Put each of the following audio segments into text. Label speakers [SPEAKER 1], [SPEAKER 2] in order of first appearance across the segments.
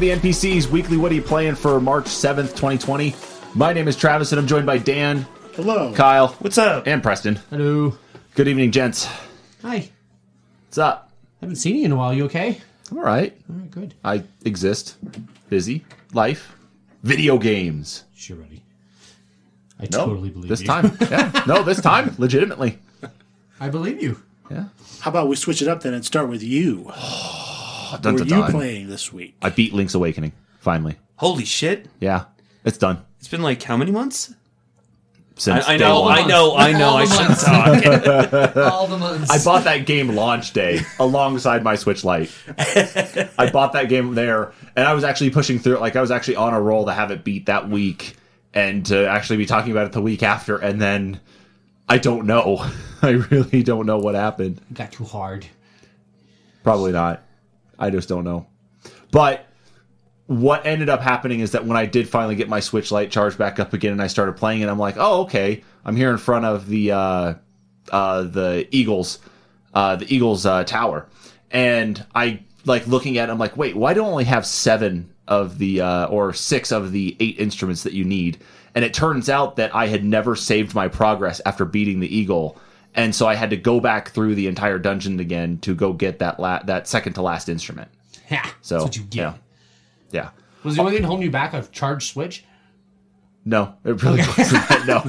[SPEAKER 1] the NPC's Weekly What Are You Playing for March 7th, 2020. My name is Travis, and I'm joined by Dan,
[SPEAKER 2] Hello.
[SPEAKER 1] Kyle,
[SPEAKER 3] What's up?
[SPEAKER 1] and Preston.
[SPEAKER 4] Hello.
[SPEAKER 1] Good evening, gents.
[SPEAKER 4] Hi.
[SPEAKER 1] What's up?
[SPEAKER 4] Haven't seen you in a while. You okay?
[SPEAKER 1] I'm all right.
[SPEAKER 4] All right, good.
[SPEAKER 1] I exist. Busy. Life. Video games.
[SPEAKER 4] Sure, buddy. I
[SPEAKER 1] No,
[SPEAKER 4] totally believe
[SPEAKER 1] this
[SPEAKER 4] you.
[SPEAKER 1] time. Yeah. No, this time. Legitimately.
[SPEAKER 4] I believe you.
[SPEAKER 1] Yeah.
[SPEAKER 2] How about we switch it up then and start with you?
[SPEAKER 1] Oh, dun,
[SPEAKER 2] What are
[SPEAKER 1] dun,
[SPEAKER 2] you
[SPEAKER 1] dun.
[SPEAKER 2] playing this week?
[SPEAKER 1] I beat Link's Awakening. Finally.
[SPEAKER 3] Holy shit!
[SPEAKER 1] Yeah. It's done.
[SPEAKER 3] It's been like how many months?
[SPEAKER 1] Since
[SPEAKER 3] I, I
[SPEAKER 1] day
[SPEAKER 3] know,
[SPEAKER 1] one.
[SPEAKER 3] I know, I know.
[SPEAKER 4] All
[SPEAKER 3] I
[SPEAKER 4] the
[SPEAKER 3] shouldn't
[SPEAKER 4] months.
[SPEAKER 3] talk.
[SPEAKER 4] All the months.
[SPEAKER 1] I bought that game launch day alongside my Switch Lite. I bought that game there, and I was actually pushing through it. Like I was actually on a roll to have it beat that week, and to actually be talking about it the week after. And then I don't know. I really don't know what happened.
[SPEAKER 4] got too hard.
[SPEAKER 1] Probably not. I just don't know. But what ended up happening is that when I did finally get my Switch Lite charged back up again and I started playing it, I'm like, oh, okay. I'm here in front of the uh, uh, the Eagles, uh, the Eagles uh, tower, and I like looking at. it, I'm like, wait, why do I only have seven of the uh, or six of the eight instruments that you need? And it turns out that I had never saved my progress after beating the eagle, and so I had to go back through the entire dungeon again to go get that la- that second to last instrument.
[SPEAKER 4] Yeah,
[SPEAKER 1] So
[SPEAKER 4] that's what you get.
[SPEAKER 1] yeah, yeah.
[SPEAKER 4] Was the only thing holding you back a charge switch?
[SPEAKER 1] No, it really wasn't. No,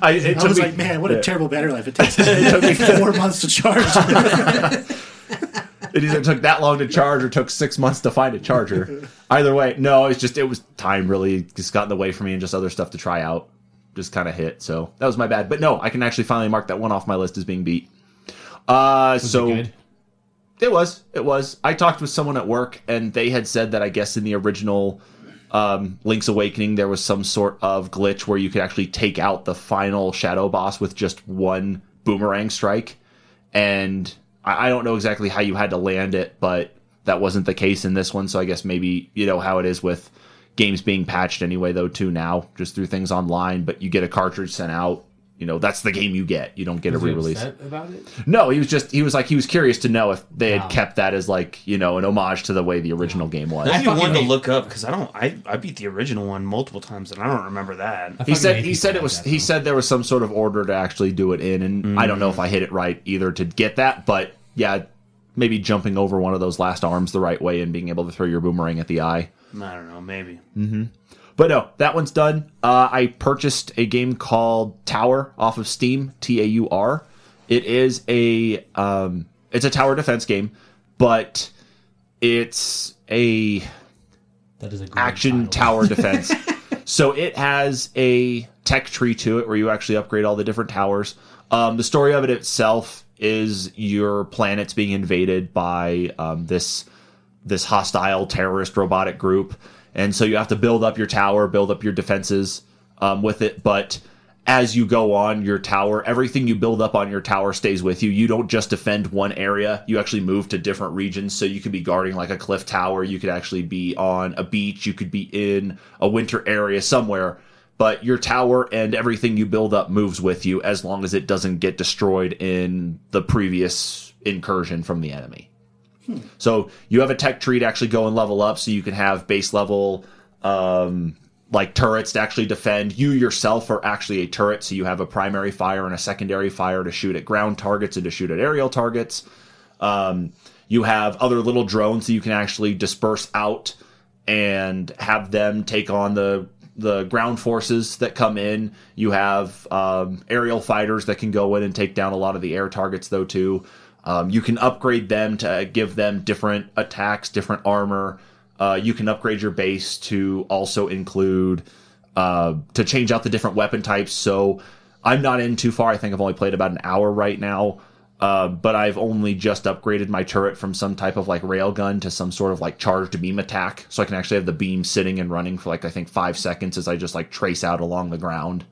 [SPEAKER 1] I, it
[SPEAKER 2] I
[SPEAKER 1] took
[SPEAKER 2] was
[SPEAKER 1] me-
[SPEAKER 2] like, man, what a terrible battery life. It takes it took me four months to charge.
[SPEAKER 1] it either took that long to charge or took six months to find a charger. Either way, no, it's just it was time really just got in the way for me and just other stuff to try out. Just kind of hit, so that was my bad. But no, I can actually finally mark that one off my list as being beat. Uh,
[SPEAKER 4] Was
[SPEAKER 1] so
[SPEAKER 4] it?
[SPEAKER 1] It was. It was. I talked with someone at work, and they had said that I guess in the original um, Link's Awakening, there was some sort of glitch where you could actually take out the final shadow boss with just one boomerang strike. And I, I don't know exactly how you had to land it, but that wasn't the case in this one. So I guess maybe you know how it is with games being patched anyway, though. Too now, just through things online, but you get a cartridge sent out. You know, that's the game you get. You don't get
[SPEAKER 4] Was
[SPEAKER 1] a re-release.
[SPEAKER 4] upset about it?
[SPEAKER 1] No, he was just he was like he was curious to know if they had kept that as like you know an homage to the way the original game was.
[SPEAKER 3] I
[SPEAKER 4] I
[SPEAKER 3] wanted to look up because I don't. I I beat the original one multiple times and I don't remember that.
[SPEAKER 1] He said he said it was he said there was some sort of order to actually do it in, and I don't know if I hit it right either to get that, but yeah, maybe jumping over one of those last arms the right way and being able to throw your boomerang at the eye.
[SPEAKER 3] I don't know. Maybe.
[SPEAKER 1] But no, that one's done. Uh, I purchased a game called Tower off of Steam, T A U R. It is a um, it's a tower defense game, but it's a
[SPEAKER 4] That is a
[SPEAKER 1] action
[SPEAKER 4] title.
[SPEAKER 1] tower defense. so it has a tech tree to it where you actually upgrade all the different towers. Um, the story of it itself is your planet's being invaded by um, this this hostile terrorist robotic group, and so you have to build up your tower, build up your defenses um, with it. But as you go on your tower, everything you build up on your tower stays with you. You don't just defend one area; you actually move to different regions. So you could be guarding like a cliff tower, you could actually be on a beach, you could be in a winter area somewhere. But your tower and everything you build up moves with you as long as it doesn't get destroyed in the previous incursion from the enemy. So you have a tech tree to actually go and level up, so you can have base level um, like turrets to actually defend. You yourself are actually a turret, so you have a primary fire and a secondary fire to shoot at ground targets and to shoot at aerial targets. Um, you have other little drones that you can actually disperse out and have them take on the the ground forces that come in. You have um, aerial fighters that can go in and take down a lot of the air targets, though too. Um, you can upgrade them to give them different attacks, different armor. Uh, you can upgrade your base to also include uh, to change out the different weapon types. So I'm not in too far. I think I've only played about an hour right now. Uh, but I've only just upgraded my turret from some type of like railgun to some sort of like charged beam attack, so I can actually have the beam sitting and running for like I think five seconds as I just like trace out along the ground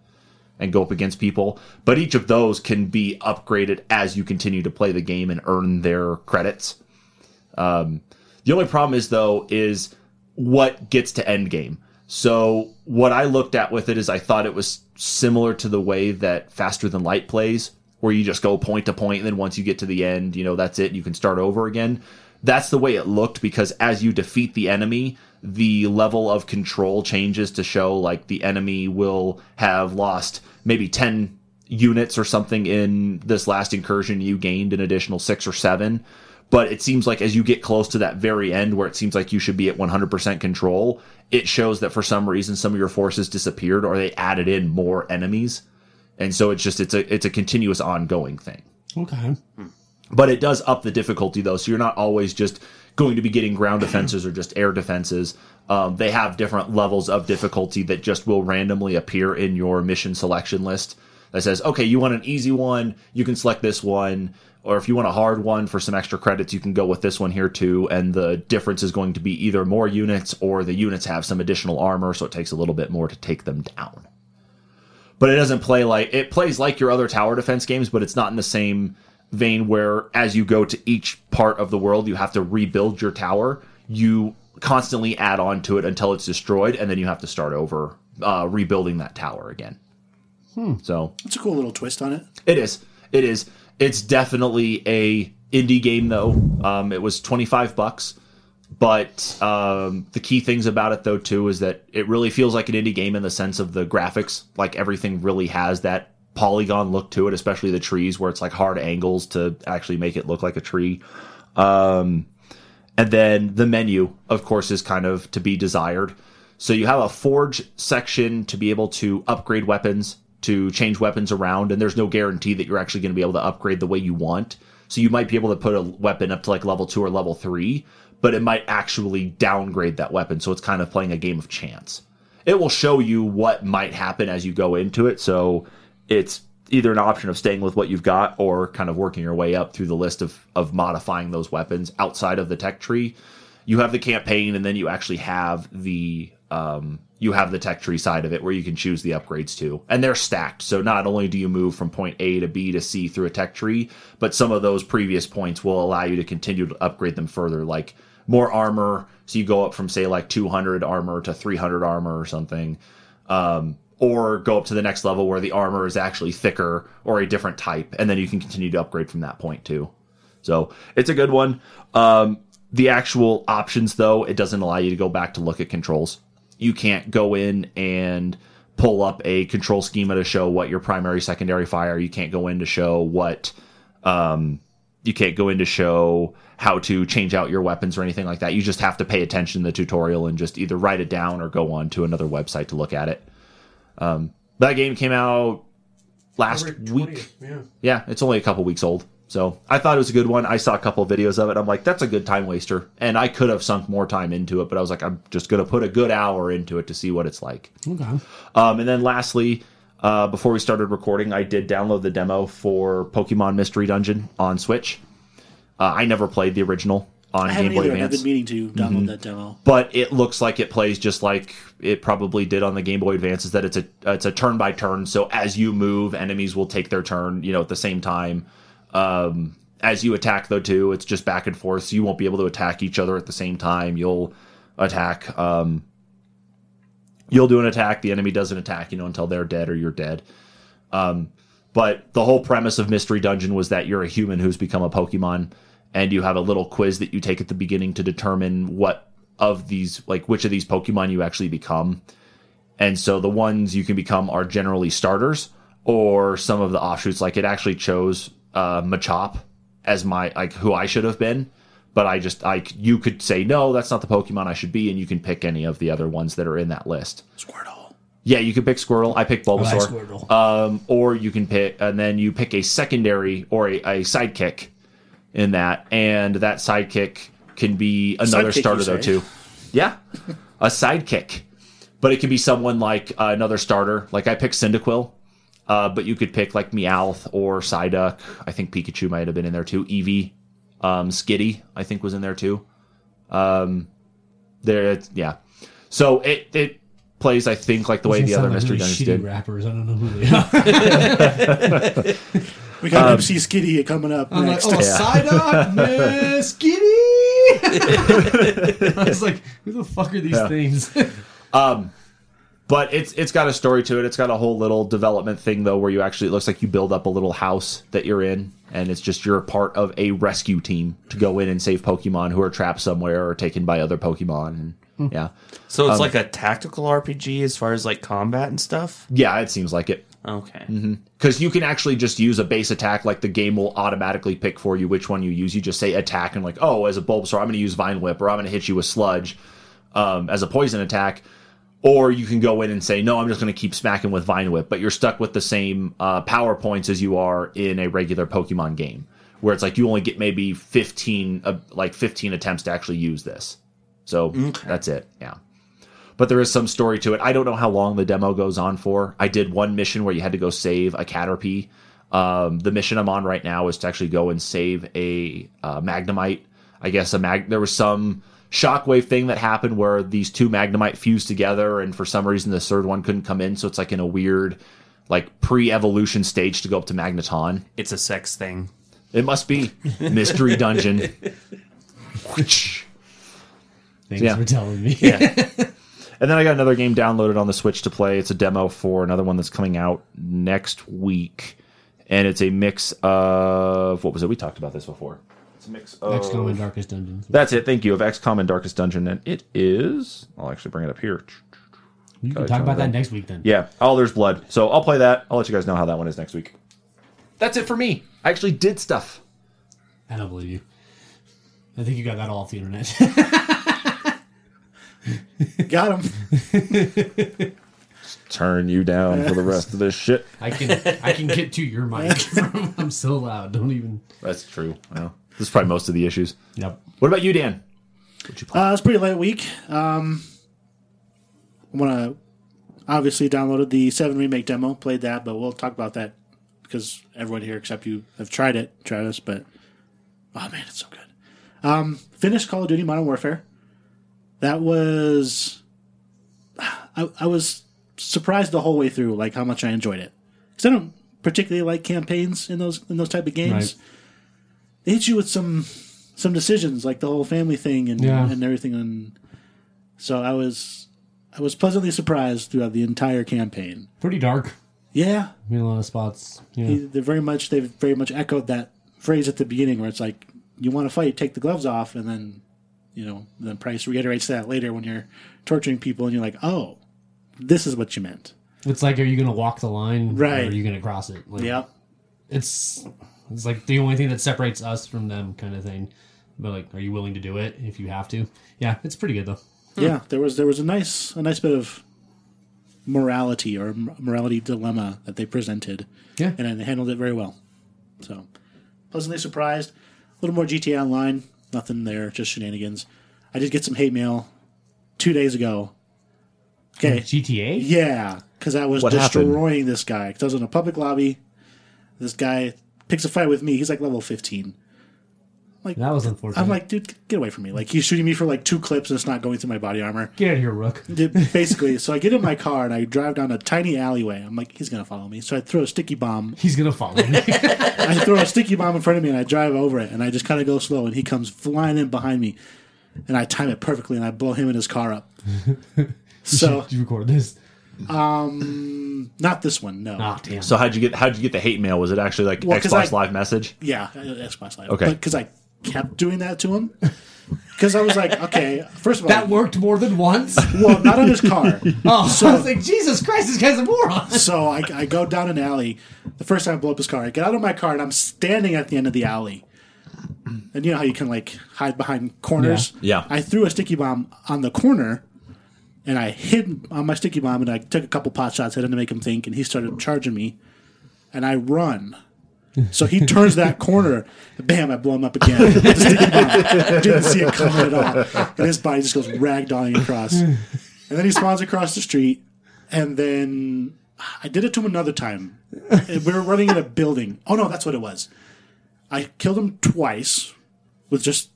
[SPEAKER 1] and go up against people. But each of those can be upgraded as you continue to play the game and earn their credits. Um, the only problem is though is what gets to end game. So what I looked at with it is I thought it was similar to the way that Faster Than Light plays, where you just go point to point, and then once you get to the end, you know that's it. You can start over again. That's the way it looked because as you defeat the enemy, the level of control changes to show like the enemy will have lost maybe ten units or something in this last incursion. You gained an additional six or seven but it seems like as you get close to that very end where it seems like you should be at 100% control it shows that for some reason some of your forces disappeared or they added in more enemies and so it's just it's a it's a continuous ongoing thing.
[SPEAKER 2] Okay.
[SPEAKER 1] but it does up the difficulty though. So you're not always just going to be getting ground defenses or just air defenses. Um, they have different levels of difficulty that just will randomly appear in your mission selection list that says okay you want an easy one you can select this one. Or if you want a hard one for some extra credits you can go with this one here too. And the difference is going to be either more units or the units have some additional armor so it takes a little bit more to take them down but it doesn't play like it plays like your other tower defense games, but it's not in the same vein where as you go to each part of the world, you have to rebuild your tower. You constantly add on to it until it's destroyed, and then you have to start over, uh, rebuilding that tower again. So
[SPEAKER 2] it's a cool little twist on it.
[SPEAKER 1] it is. It is. It's definitely a indie game though. Um, it was twenty five bucks, but um, the key things about it though too is that it really feels like an indie game in the sense of the graphics. Like everything really has that polygon look to it, especially the trees where it's like hard angles to actually make it look like a tree. Um, and then the menu, of course, is kind of to be desired. So you have a forge section to be able to upgrade weapons, to change weapons around, and there's no guarantee that you're actually going to be able to upgrade the way you want. So you might be able to put a weapon up to like level two or level three, but it might actually downgrade that weapon. So it's kind of playing a game of chance. It will show you what might happen as you go into it. So it's either an option of staying with what you've got or kind of working your way up through the list of, of modifying those weapons outside of the tech tree. You have the campaign and then you actually have the um, you have the tech tree side of it where you can choose the upgrades to, And they're stacked. So not only do you move from point A to B to C through a tech tree, but some of those previous points will allow you to continue to upgrade them further, like more armor. So you go up from say like 200 armor to 300 armor or something. Um, or go up to the next level where the armor is actually thicker or a different type, and then you can continue to upgrade from that point too. So it's a good one. Um, the actual options, though, it doesn't allow you to go back to look at controls. You can't go in and pull up a control schema to show what your primary, secondary fire. You can't go in to show what. Um, you can't go in to show how to change out your weapons or anything like that. You just have to pay attention to the tutorial and just either write it down or go on to another website to look at it. Um, that game came out last week.
[SPEAKER 4] Yeah.
[SPEAKER 1] Yeah, it's only a couple weeks old. So I thought it was a good one. I saw a couple of videos of it. I'm like, that's a good time waster. And I could have sunk more time into it, but I was like, I'm just going to put a good hour into it to see what it's like.
[SPEAKER 2] Okay.
[SPEAKER 1] Um, and then lastly, uh, before we started recording, I did download the demo for Pokemon Mystery Dungeon on Switch. Uh, I never played the original on Game Boy
[SPEAKER 2] either. and I've been meaning to download that demo.
[SPEAKER 1] but it looks like it plays just like it probably did on the Game Boy Advance. Is that it's a it's a turn by turn. So as you move, enemies will take their turn, you know, at the same time. Um, as you attack, though, too, it's just back and forth. So you won't be able to attack each other at the same time. You'll attack. Um, you'll do an attack. The enemy doesn't attack, you know, until they're dead or you're dead. Um, but the whole premise of Mystery Dungeon was that you're a human who's become a Pokemon, and you have a little quiz that you take at the beginning to determine what of these, like which of these Pokemon you actually become. And so the ones you can become are generally starters, or some of the offshoots. Like it actually chose uh, Machop as my like who I should have been, but I just like you could say no, that's not the Pokemon I should be, and you can pick any of the other ones that are in that list.
[SPEAKER 2] Squirtle.
[SPEAKER 1] Yeah, you can pick Squirtle. I picked
[SPEAKER 2] like
[SPEAKER 1] Bulbasaur.
[SPEAKER 2] Squirtle.
[SPEAKER 1] Um, or you can pick, and then you pick a secondary or a, a sidekick in that, and that sidekick can be another
[SPEAKER 2] Sidekick,
[SPEAKER 1] starter though too. Yeah, a sidekick, but it can be someone like uh, another starter. Like I picked Cyndaquil, Uh, but you could pick like Meowth or Psyduck. I think Pikachu might have been in there too. Eevee, um, Skitty, I think was in there too. Um, there, yeah. So it it plays, I think, like the way the other
[SPEAKER 4] like
[SPEAKER 1] Mystery
[SPEAKER 4] really
[SPEAKER 1] Dungeons did.
[SPEAKER 4] rappers. I don't know who they are.
[SPEAKER 2] We got um, MC Skitty coming up
[SPEAKER 4] I'm like, oh, side up, Miss Kitty. I was like, who the fuck are these
[SPEAKER 1] Yeah.
[SPEAKER 4] things?
[SPEAKER 1] Um, but it's it's got a story to it. It's got a whole little development thing though, where you actually it looks like you build up a little house that you're in, and it's just you're a part of a rescue team to go in and save Pokemon who are trapped somewhere or taken by other Pokemon. And hmm. yeah,
[SPEAKER 3] So
[SPEAKER 1] Um,
[SPEAKER 3] it's like a tactical RPG as far as like combat and stuff.
[SPEAKER 1] yeah, it seems like it.
[SPEAKER 3] Okay.
[SPEAKER 1] because you can actually just use a base attack like the game will automatically pick for you which one you use. You just say attack and like oh as a bulbasaur i'm going to use vine whip or i'm going to hit you with sludge um, as a poison attack. Or you can go in and say no i'm just going to keep smacking with vine whip but you're stuck with the same uh, power points as you are in a regular pokemon game where it's like you only get maybe 15 uh, like 15 attempts to actually use this. So that's it. Yeah but there is some story to it. I don't know how long the demo goes on for. I did one mission where you had to go save a Caterpie. Um, the mission I'm on right now is to actually go and save a uh, Magnemite. I guess a mag. There was some shockwave thing that happened where these two Magnemite fused together, and for some reason the third one couldn't come in. So it's like in a weird, like pre-evolution stage to go up to Magneton.
[SPEAKER 3] It's a sex thing.
[SPEAKER 1] It must be mystery dungeon.
[SPEAKER 4] Thanks
[SPEAKER 1] Yeah.
[SPEAKER 4] for telling me.
[SPEAKER 1] And then I got another game downloaded on the Switch to play. It's a demo for another one that's coming out next week. And it's a mix of what was it? We talked about this before. It's a mix of
[SPEAKER 4] XCOM and Darkest Dungeons.
[SPEAKER 1] That's it. Thank you. Of XCOM and Darkest Dungeon. And it is I'll actually bring it up here.
[SPEAKER 4] You can talk about that next week then.
[SPEAKER 1] Yeah. Oh, there's blood. So I'll play that. I'll let you guys know how that one is next week. That's it for me. I actually did stuff.
[SPEAKER 4] I don't believe you. I think you got that all off the internet.
[SPEAKER 2] Got him.
[SPEAKER 1] Turn you down for the rest of this shit.
[SPEAKER 4] I can I can get to your mic. I'm so loud. Don't even.
[SPEAKER 1] That's true. Well, this is probably most of the issues.
[SPEAKER 4] Yep.
[SPEAKER 1] What about you, Dan? What'd you play?
[SPEAKER 2] Uh, it's pretty light week. Um, I want to obviously downloaded the seven remake demo, played that, but we'll talk about that because everyone here except you have tried it, Travis. But oh man, it's so good. Um, finished Call of Duty Modern Warfare. That was I, I was surprised the whole way through, like how much I enjoyed it. Because I don't particularly like campaigns in those in those type of games.
[SPEAKER 4] Right.
[SPEAKER 2] They hit you with some some decisions, like the whole family thing and
[SPEAKER 4] Yeah.
[SPEAKER 2] and everything. And so I was I was pleasantly surprised throughout the entire campaign.
[SPEAKER 4] Pretty dark.
[SPEAKER 2] Yeah,
[SPEAKER 4] In a lot of spots. Yeah.
[SPEAKER 2] he- they're very much they've very much echoed that phrase at the beginning where it's like you want to fight, take the gloves off, and then you know then Price reiterates that later when you're torturing people and you're like, oh, this is what you meant.
[SPEAKER 4] It's like, are you going to walk the line?
[SPEAKER 2] Right.
[SPEAKER 4] Or are you going to cross it? Like,
[SPEAKER 2] Yeah,
[SPEAKER 4] It's it's like the only thing that separates us from them, kind of thing. But like, are you willing to do it if you have to? Yeah, it's pretty good though.
[SPEAKER 2] yeah. There was there was a nice a nice bit of morality or morality dilemma that they presented.
[SPEAKER 4] Yeah.
[SPEAKER 2] and they handled it very well. So, pleasantly surprised. A little more GTA Online, nothing there, just shenanigans. I did get some hate mail two days ago. Okay,
[SPEAKER 4] GTA.
[SPEAKER 2] yeah, because I was
[SPEAKER 1] What happened?
[SPEAKER 2] destroying this guy. Because I was in a public lobby. This guy picks a fight with me. He's like level fifteen.
[SPEAKER 4] That was unfortunate.
[SPEAKER 2] I'm like, dude, get away from me! Like he's shooting me for like two clips, and it's not going through my body armor.
[SPEAKER 4] get out of here, Rook.
[SPEAKER 2] Basically, so I get in my car and I drive down a tiny alleyway. I'm like, he's gonna follow me. So I throw a sticky bomb
[SPEAKER 4] He's gonna follow me.
[SPEAKER 2] I throw a sticky bomb in front of me and I drive over it and I just kind of go slow and he comes flying in behind me and I time it perfectly and I blow him and his car up. So
[SPEAKER 4] Did you record this?
[SPEAKER 2] Um, not this one, no.
[SPEAKER 4] Ah, damn.
[SPEAKER 1] So how'd you get how'd you get the hate mail? Was it actually like
[SPEAKER 2] Well, 'cause
[SPEAKER 1] Xbox
[SPEAKER 2] I-
[SPEAKER 1] Live message?
[SPEAKER 2] Yeah, uh, Xbox Live.
[SPEAKER 1] Okay.
[SPEAKER 2] because I kept doing that to him. Because I was like, okay, first of all,
[SPEAKER 4] that worked more than once.
[SPEAKER 2] well, not on his car.
[SPEAKER 4] Oh, so I was like, Jesus Christ, this guy's a moron.
[SPEAKER 2] So I, I go down an alley. The first time I blow up his car, I get out of my car and I'm standing at the end of the alley. And you know how you can like hide behind corners?
[SPEAKER 1] Yeah. Yeah.
[SPEAKER 2] I threw a sticky bomb on the corner and I hid on my sticky bomb and I took a couple pot shots at him to make him think and he started charging me. And I run. So he turns that corner, bam! I blow him up again. Didn't see it coming at all, and his body just goes ragdolling across. And then he spawns across the street, and then I did it to him another time. we were running in a building. Oh no, that's what it was. I killed him twice with just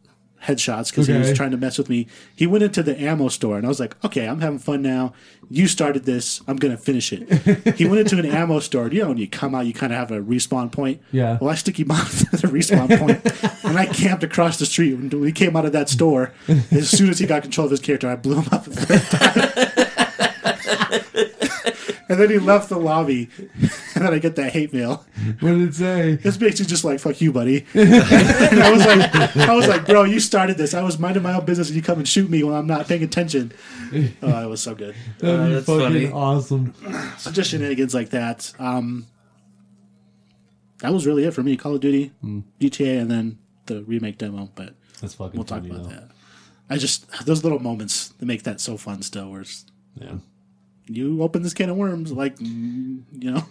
[SPEAKER 2] headshots because he was
[SPEAKER 4] Okay.
[SPEAKER 2] trying to mess with me. He went into the ammo store and I was like, "Okay, I'm having fun now. You started this. I'm gonna finish it." he went into an ammo store. You know, when you come out, you kind of have a respawn point.
[SPEAKER 4] Yeah.
[SPEAKER 2] Well, I sticky bombed the respawn point, and I camped across the street. When we came out of that store, as soon as he got control of his character, I blew him up. and then he left the lobby, and then I get that hate mail.
[SPEAKER 4] What did it say?
[SPEAKER 2] It's basically just like "fuck you, buddy." and I was like, I was like, bro, you started this. I was minding my own business, and you come and shoot me when I'm not paying attention. Oh, it was so good.
[SPEAKER 4] That'd be
[SPEAKER 3] that's
[SPEAKER 4] fucking
[SPEAKER 3] funny.
[SPEAKER 4] awesome.
[SPEAKER 2] So just shenanigans like that. Um, that was really it for me. Call of Duty, GTA, and then the remake demo. But
[SPEAKER 4] That's fucking
[SPEAKER 2] we'll talk
[SPEAKER 4] funny,
[SPEAKER 2] about
[SPEAKER 4] though.
[SPEAKER 2] that. I just those little moments that make that so fun. Still, where it's,
[SPEAKER 4] Yeah.
[SPEAKER 2] You open this can of worms, like mm, you know.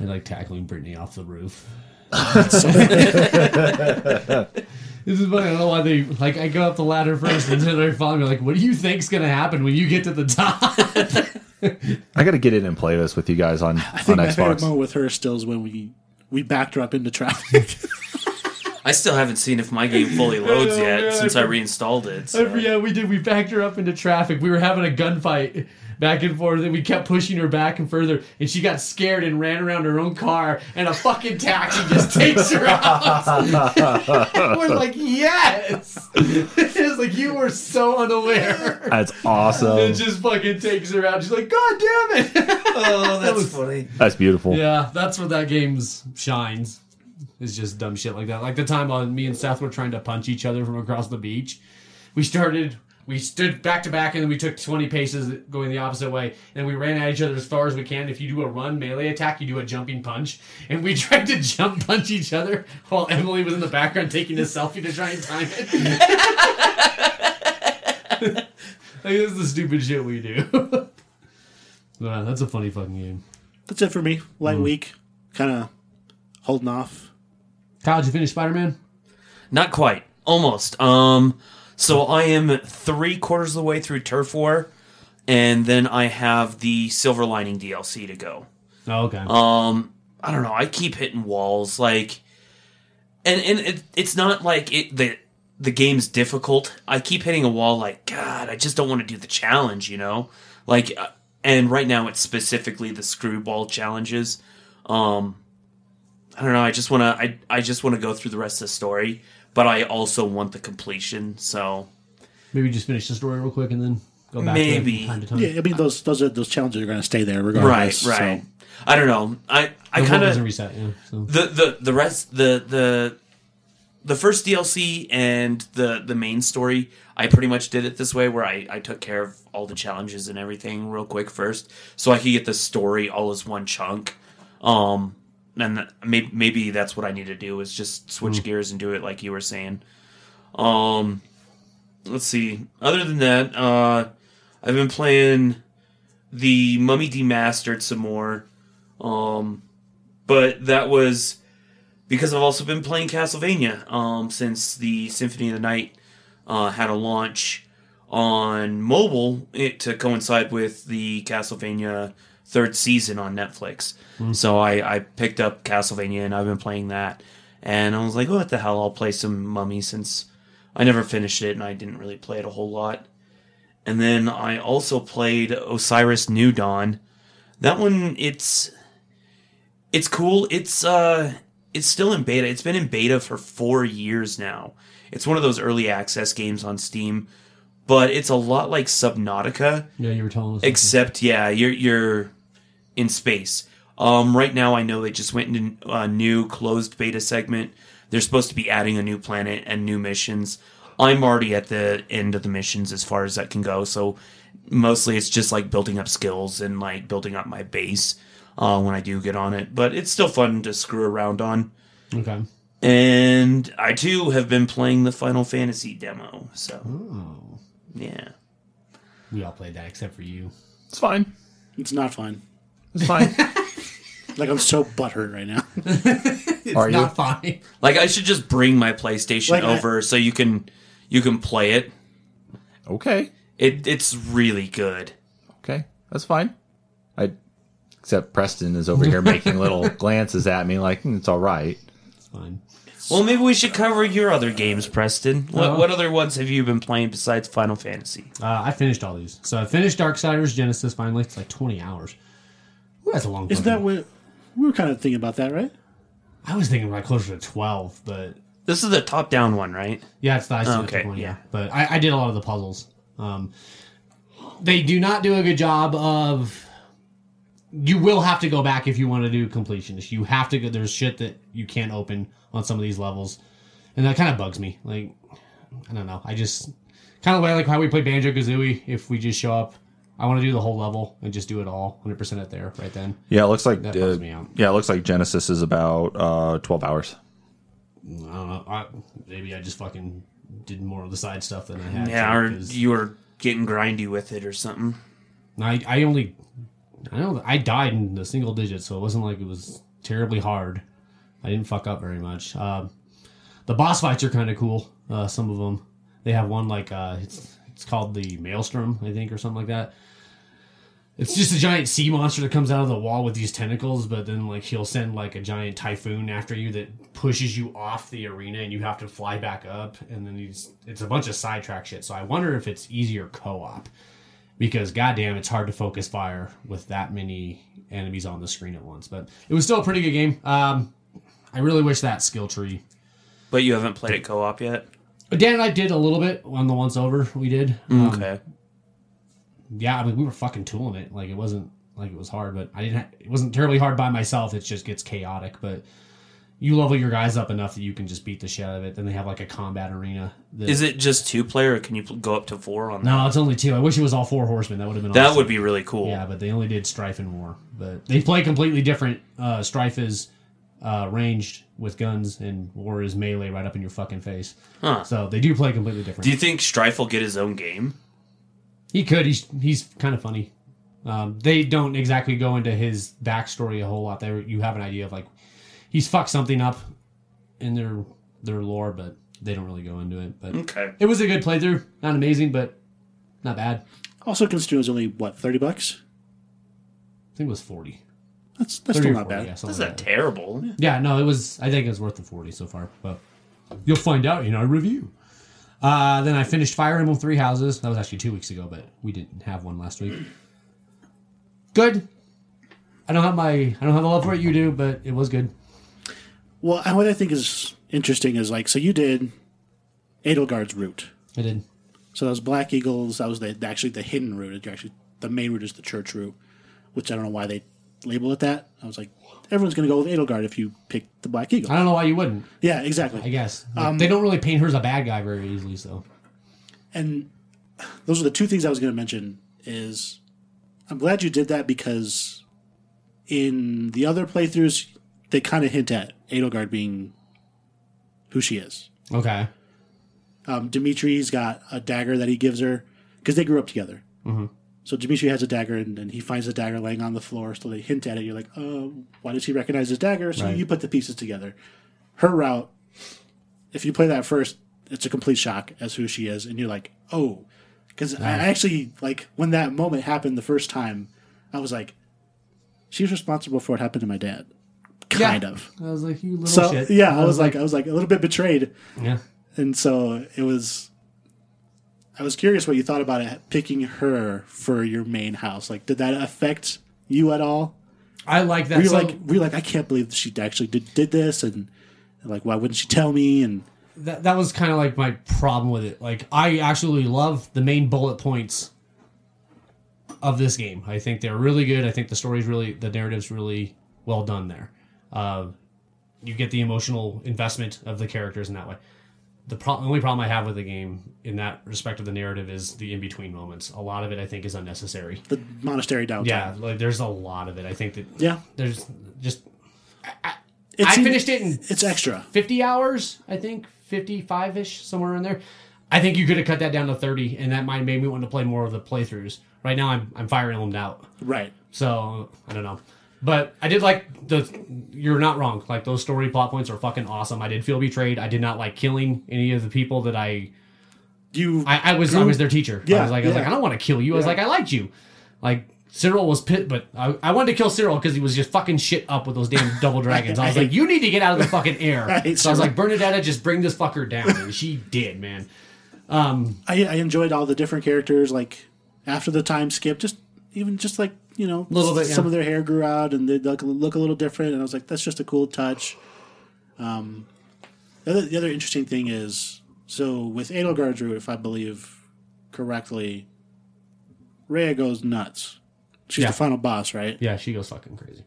[SPEAKER 4] I like tackling Brittany off the roof. This is funny. I don't know why they like. I go up the ladder first, and then they're following me. Like, what do you think's gonna happen when you get to the top?
[SPEAKER 1] I got to get in and play this with you guys on
[SPEAKER 2] I think
[SPEAKER 1] on
[SPEAKER 2] my favorite
[SPEAKER 1] Xbox.
[SPEAKER 2] moment with her still is when we we backed her up into traffic.
[SPEAKER 3] I still haven't seen if my game fully loads yet
[SPEAKER 4] man,
[SPEAKER 3] since
[SPEAKER 4] I
[SPEAKER 3] I reinstalled it. So.
[SPEAKER 4] forget yeah, we did. We backed her up into traffic. We were having a gunfight back and forth, and we kept pushing her back and further. And she got scared and ran around her own car, and a fucking taxi just takes her out. we're like, yes. it's like you were so unaware.
[SPEAKER 1] That's awesome.
[SPEAKER 4] It just fucking takes her out. She's like, God damn it!
[SPEAKER 3] Oh, that's
[SPEAKER 4] was-
[SPEAKER 3] funny.
[SPEAKER 1] That's beautiful.
[SPEAKER 4] yeah, that's where that game's shines. It's just dumb shit like that. Like the time on me and Seth were trying to punch each other from across the beach. We started, we stood back to back, and then we took 20 paces going the opposite way. And we ran at each other as far as we can. If you do a run melee attack, you do a jumping punch. And we tried to jump punch each other while Emily was in the background taking a selfie to try and time it. like, this is the stupid shit we do. Wow, that's a funny fucking game.
[SPEAKER 2] That's it for me. Light week, kind of holding off.
[SPEAKER 4] Kyle, did you finish Spider Man?
[SPEAKER 3] Not quite. Almost. Um so I am three quarters of the way through Turf War, and then I have the Silver Lining DLC to go.
[SPEAKER 4] Oh, okay.
[SPEAKER 3] Um, I don't know. I keep hitting walls, like, and and it, it's not like it the the game's difficult. I keep hitting a wall, like God, I just don't want to do the challenge, you know. Like, uh, and right now it's specifically the screwball challenges. Um, I don't know. I just want to. I I just want to go through the rest of the story, but I also want the completion. So
[SPEAKER 4] Maybe just finish the story real quick and then go back
[SPEAKER 3] Maybe.
[SPEAKER 4] to time to time.
[SPEAKER 2] Yeah, I mean those those are those challenges are going to stay there regardless.
[SPEAKER 3] right, right.
[SPEAKER 2] So.
[SPEAKER 3] I don't know. I I
[SPEAKER 4] The world
[SPEAKER 3] kind
[SPEAKER 4] doesn't
[SPEAKER 3] of
[SPEAKER 4] reset. Yeah. So.
[SPEAKER 3] the the the rest the the the first DLC and the the main story, I pretty much did it this way where I I took care of all the challenges and everything real quick first, so I could get the story all as one chunk. Um, and maybe maybe that's what I need to do is just switch gears and do it like you were saying. Um, let's see. Other than that, uh, I've been playing the Mummy Demastered some more. Um, but that was because I've also been playing Castlevania um, since the Symphony of the Night uh, had a launch on mobile it, to coincide with the Castlevania third season on Netflix. So I, I picked up Castlevania and I've been playing that. And I was like, what the hell? I'll play some Mummy since I never finished it and I didn't really play it a whole lot. And then I also played Osiris New Dawn. That one, it's it's cool. It's uh it's still in beta. It's been in beta for 4 years now. It's one of those early access games on Steam, but it's a lot like Subnautica,
[SPEAKER 4] Yeah, you were telling us.
[SPEAKER 3] except yeah, you're you're in space. Um right now I know they just went into a new closed beta segment. They're supposed to be adding a new planet and new missions. I'm already at the end of the missions as far as that can go, so mostly it's just like building up skills and like building up my base uh, when I do get on it. But it's still fun to screw around on.
[SPEAKER 4] Okay.
[SPEAKER 3] And I too have been playing the Final Fantasy demo. So
[SPEAKER 4] Oh.
[SPEAKER 3] yeah,
[SPEAKER 4] We all played that except for you.
[SPEAKER 1] It's fine.
[SPEAKER 2] It's not fun.
[SPEAKER 1] It's fine.
[SPEAKER 2] Like I'm so butthurt right now.
[SPEAKER 4] It's
[SPEAKER 1] Are you?
[SPEAKER 4] not fine.
[SPEAKER 3] like I should just bring my PlayStation
[SPEAKER 2] Like, I-
[SPEAKER 3] over so you can you can play it.
[SPEAKER 1] okay.
[SPEAKER 3] It it's really good.
[SPEAKER 1] Okay. That's fine. I Except Preston is over here making little glances at me like "Hmm, it's all right.
[SPEAKER 4] It's fine.
[SPEAKER 3] Well, maybe we should cover your other games, Preston. What,
[SPEAKER 4] Uh-huh.
[SPEAKER 3] what other ones have you been playing besides Final Fantasy?
[SPEAKER 4] Uh, I finished all these. So I finished Darksiders Genesis finally. It's like 20 hours. Ooh, that's a long
[SPEAKER 2] time?
[SPEAKER 4] Isn't
[SPEAKER 2] that what we were kind of thinking about that, right?
[SPEAKER 4] I was thinking like closer to 12, but
[SPEAKER 3] This is the top-down one, right?
[SPEAKER 4] yeah, it's the ICO
[SPEAKER 3] Okay,
[SPEAKER 4] one,
[SPEAKER 3] yeah.
[SPEAKER 4] yeah. But I, I did a lot of the puzzles. Um, they do not do a good job of. You will have to go back if you want to do completionist. You have to go. There's shit that you can't open on some of these levels, and that kind of bugs me. Like, I don't know. I just kind of like how we play Banjo Kazooie. If we just show up, I want to do the whole level and just do it all, 100 percent it there, right then.
[SPEAKER 1] Yeah, it looks like
[SPEAKER 4] That
[SPEAKER 1] uh,
[SPEAKER 4] bugs me out.
[SPEAKER 1] yeah, it looks like Genesis is about uh, twelve hours.
[SPEAKER 4] I don't know. I, maybe I just fucking did more of the side stuff than I had.
[SPEAKER 3] Yeah,
[SPEAKER 4] to,
[SPEAKER 3] or
[SPEAKER 4] 'cause-
[SPEAKER 3] you were getting grindy with it or something.
[SPEAKER 4] I I only I know I died in the single digits, so it wasn't like it was terribly hard. I didn't fuck up very much. Um, the boss fights are kind of cool. Uh, some of them they have one like uh, it's it's called the Maelstrom, I think, or something like that. It's just a giant sea monster that comes out of the wall with these tentacles, but then like he'll send like a giant typhoon after you that pushes you off the arena, and you have to fly back up. And then he's it's a bunch of sidetrack shit. So I wonder if it's easier co-op because goddamn, it's hard to focus fire with that many enemies on the screen at once. But it was still a pretty good game. Um, I really wish that skill tree.
[SPEAKER 3] But you haven't played it co-op yet.
[SPEAKER 4] Dan and I did a little bit on the once over. We did. Um,
[SPEAKER 3] Okay.
[SPEAKER 4] yeah, I mean, we were fucking tooling it. Like it wasn't like it was hard, but I didn't. Ha- it wasn't terribly hard by myself. It just gets chaotic. But you level your guys up enough that you can just beat the shit out of it. Then they have like a combat arena. That,
[SPEAKER 3] Is it just two player, or can you go up to four on that?
[SPEAKER 4] No, it's only two. I wish it was all four horsemen. That would have been.
[SPEAKER 3] That
[SPEAKER 4] awesome.
[SPEAKER 3] would be really cool.
[SPEAKER 4] Yeah, but they only did Strife and War. But they play completely different. Uh, Strife is uh, ranged with guns, and War is melee right up in your fucking face.
[SPEAKER 3] Huh.
[SPEAKER 4] So they do play completely different.
[SPEAKER 3] Do you think Strife will get his own game?
[SPEAKER 4] he could. He's he's kind of funny. Um, they don't exactly go into his backstory a whole lot. There, you have an idea of like he's fucked something up in their their lore, but they don't really go into it. But
[SPEAKER 3] Okay.
[SPEAKER 4] it was a good playthrough. Not amazing, but not bad.
[SPEAKER 2] Also, considering it was only what thirty bucks.
[SPEAKER 4] I think it was forty.
[SPEAKER 2] That's that's
[SPEAKER 4] 30
[SPEAKER 2] still not
[SPEAKER 4] 40,
[SPEAKER 2] bad.
[SPEAKER 4] yeah, something
[SPEAKER 3] That's
[SPEAKER 4] like
[SPEAKER 3] not
[SPEAKER 4] that.
[SPEAKER 3] terrible.
[SPEAKER 4] Yeah, no, it was. I think it was worth the forty so far, but you'll find out in our review. Uh, then I finished Fire Emblem Three Houses. That was actually two weeks ago, but we didn't have one last week. Good. I don't have my. I don't have the love for it you do, but it was good.
[SPEAKER 2] Well, and what I think is interesting is like, so you did Edelgard's route.
[SPEAKER 4] I did.
[SPEAKER 2] So that was Black Eagles. That was the actually the hidden route. You're Actually, the main route is the church route, which I don't know why they label it that. I was like, everyone's going to go with Edelgard if you pick the Black Eagle.
[SPEAKER 4] I don't know why you wouldn't.
[SPEAKER 2] yeah, exactly.
[SPEAKER 4] I guess Like, they don't really paint her as a bad guy very easily. So
[SPEAKER 2] And those are the two things I was going to mention. Is I'm glad you did that because in the other playthroughs they kind of hint at Edelgard being who she is.
[SPEAKER 4] okay,
[SPEAKER 2] Um, Dimitri's got a dagger that he gives her because they grew up together. So Dimitri has a dagger, and, and he finds the dagger laying on the floor. So they hint at it. You're like, oh, why does he recognize his dagger? So
[SPEAKER 4] Right.
[SPEAKER 2] you put the pieces together. Her route, if you play that first, it's a complete shock as who she is, and you're like, oh, because I actually like when that moment happened the first time, I was like, she's responsible for what happened to my dad, kind
[SPEAKER 4] Yeah.
[SPEAKER 2] of.
[SPEAKER 4] I was like, you little
[SPEAKER 2] So
[SPEAKER 4] shit.
[SPEAKER 2] yeah, I was like, I was like a little bit betrayed
[SPEAKER 4] yeah.
[SPEAKER 2] and so it was i was curious what you thought about it picking her for your main house like did that affect you at all
[SPEAKER 4] I like that.
[SPEAKER 2] were you
[SPEAKER 4] So-
[SPEAKER 2] like were you like i can't believe she actually did, did this and, and like why wouldn't she tell me and
[SPEAKER 4] that, that was kind of like my problem with it. Like, I actually love the main bullet points of this game. I think they're really good. I think the story's really, the narrative's really well done there. Uh, you get the emotional investment of the characters in that way. The pro- only problem I have with the game in that respect of the narrative is the in between moments. A lot of it I think is unnecessary.
[SPEAKER 2] the monastery downtown
[SPEAKER 4] Yeah, like there's a lot of it. I think that
[SPEAKER 2] yeah
[SPEAKER 4] there's just
[SPEAKER 2] it
[SPEAKER 4] I
[SPEAKER 2] seemed-
[SPEAKER 4] finished it in
[SPEAKER 2] it's extra
[SPEAKER 4] 50 hours, I think, 55 ish, somewhere in there. I think you could have cut that down to 30, and that might have made me want to play more of the playthroughs. Right now, I'm, I'm Fire Emblemed out.
[SPEAKER 2] right
[SPEAKER 4] So, I don't know. But I did like the. You're not wrong. Like, those story plot points are fucking awesome. I did feel betrayed. I did not like killing any of the people that I.
[SPEAKER 2] you
[SPEAKER 4] I, I was I was their teacher. I
[SPEAKER 2] Yeah,
[SPEAKER 4] was like, I was
[SPEAKER 2] yeah.
[SPEAKER 4] like, I don't want to kill you. I was like, I liked you. Like, Cyril was pit, but I, I wanted to kill Cyril because he was just fucking shit up with those damn double dragons. I was like, you need to get out of the fucking air.
[SPEAKER 2] I hate
[SPEAKER 4] so I was like, Bernadetta, just bring this fucker down. And she did, man.
[SPEAKER 2] Um, I, I enjoyed all the different characters. Like after the time skip, just even just like you know,
[SPEAKER 4] Little bit,
[SPEAKER 2] some
[SPEAKER 4] yeah.
[SPEAKER 2] of their hair grew out and they look, look a little different. And I was like, that's just a cool touch. Um, the other, the other interesting thing is so with Edelgard's route, if I believe correctly, Rhea goes nuts. She's
[SPEAKER 4] Yeah.
[SPEAKER 2] the final boss, right?
[SPEAKER 4] Yeah, she goes fucking crazy.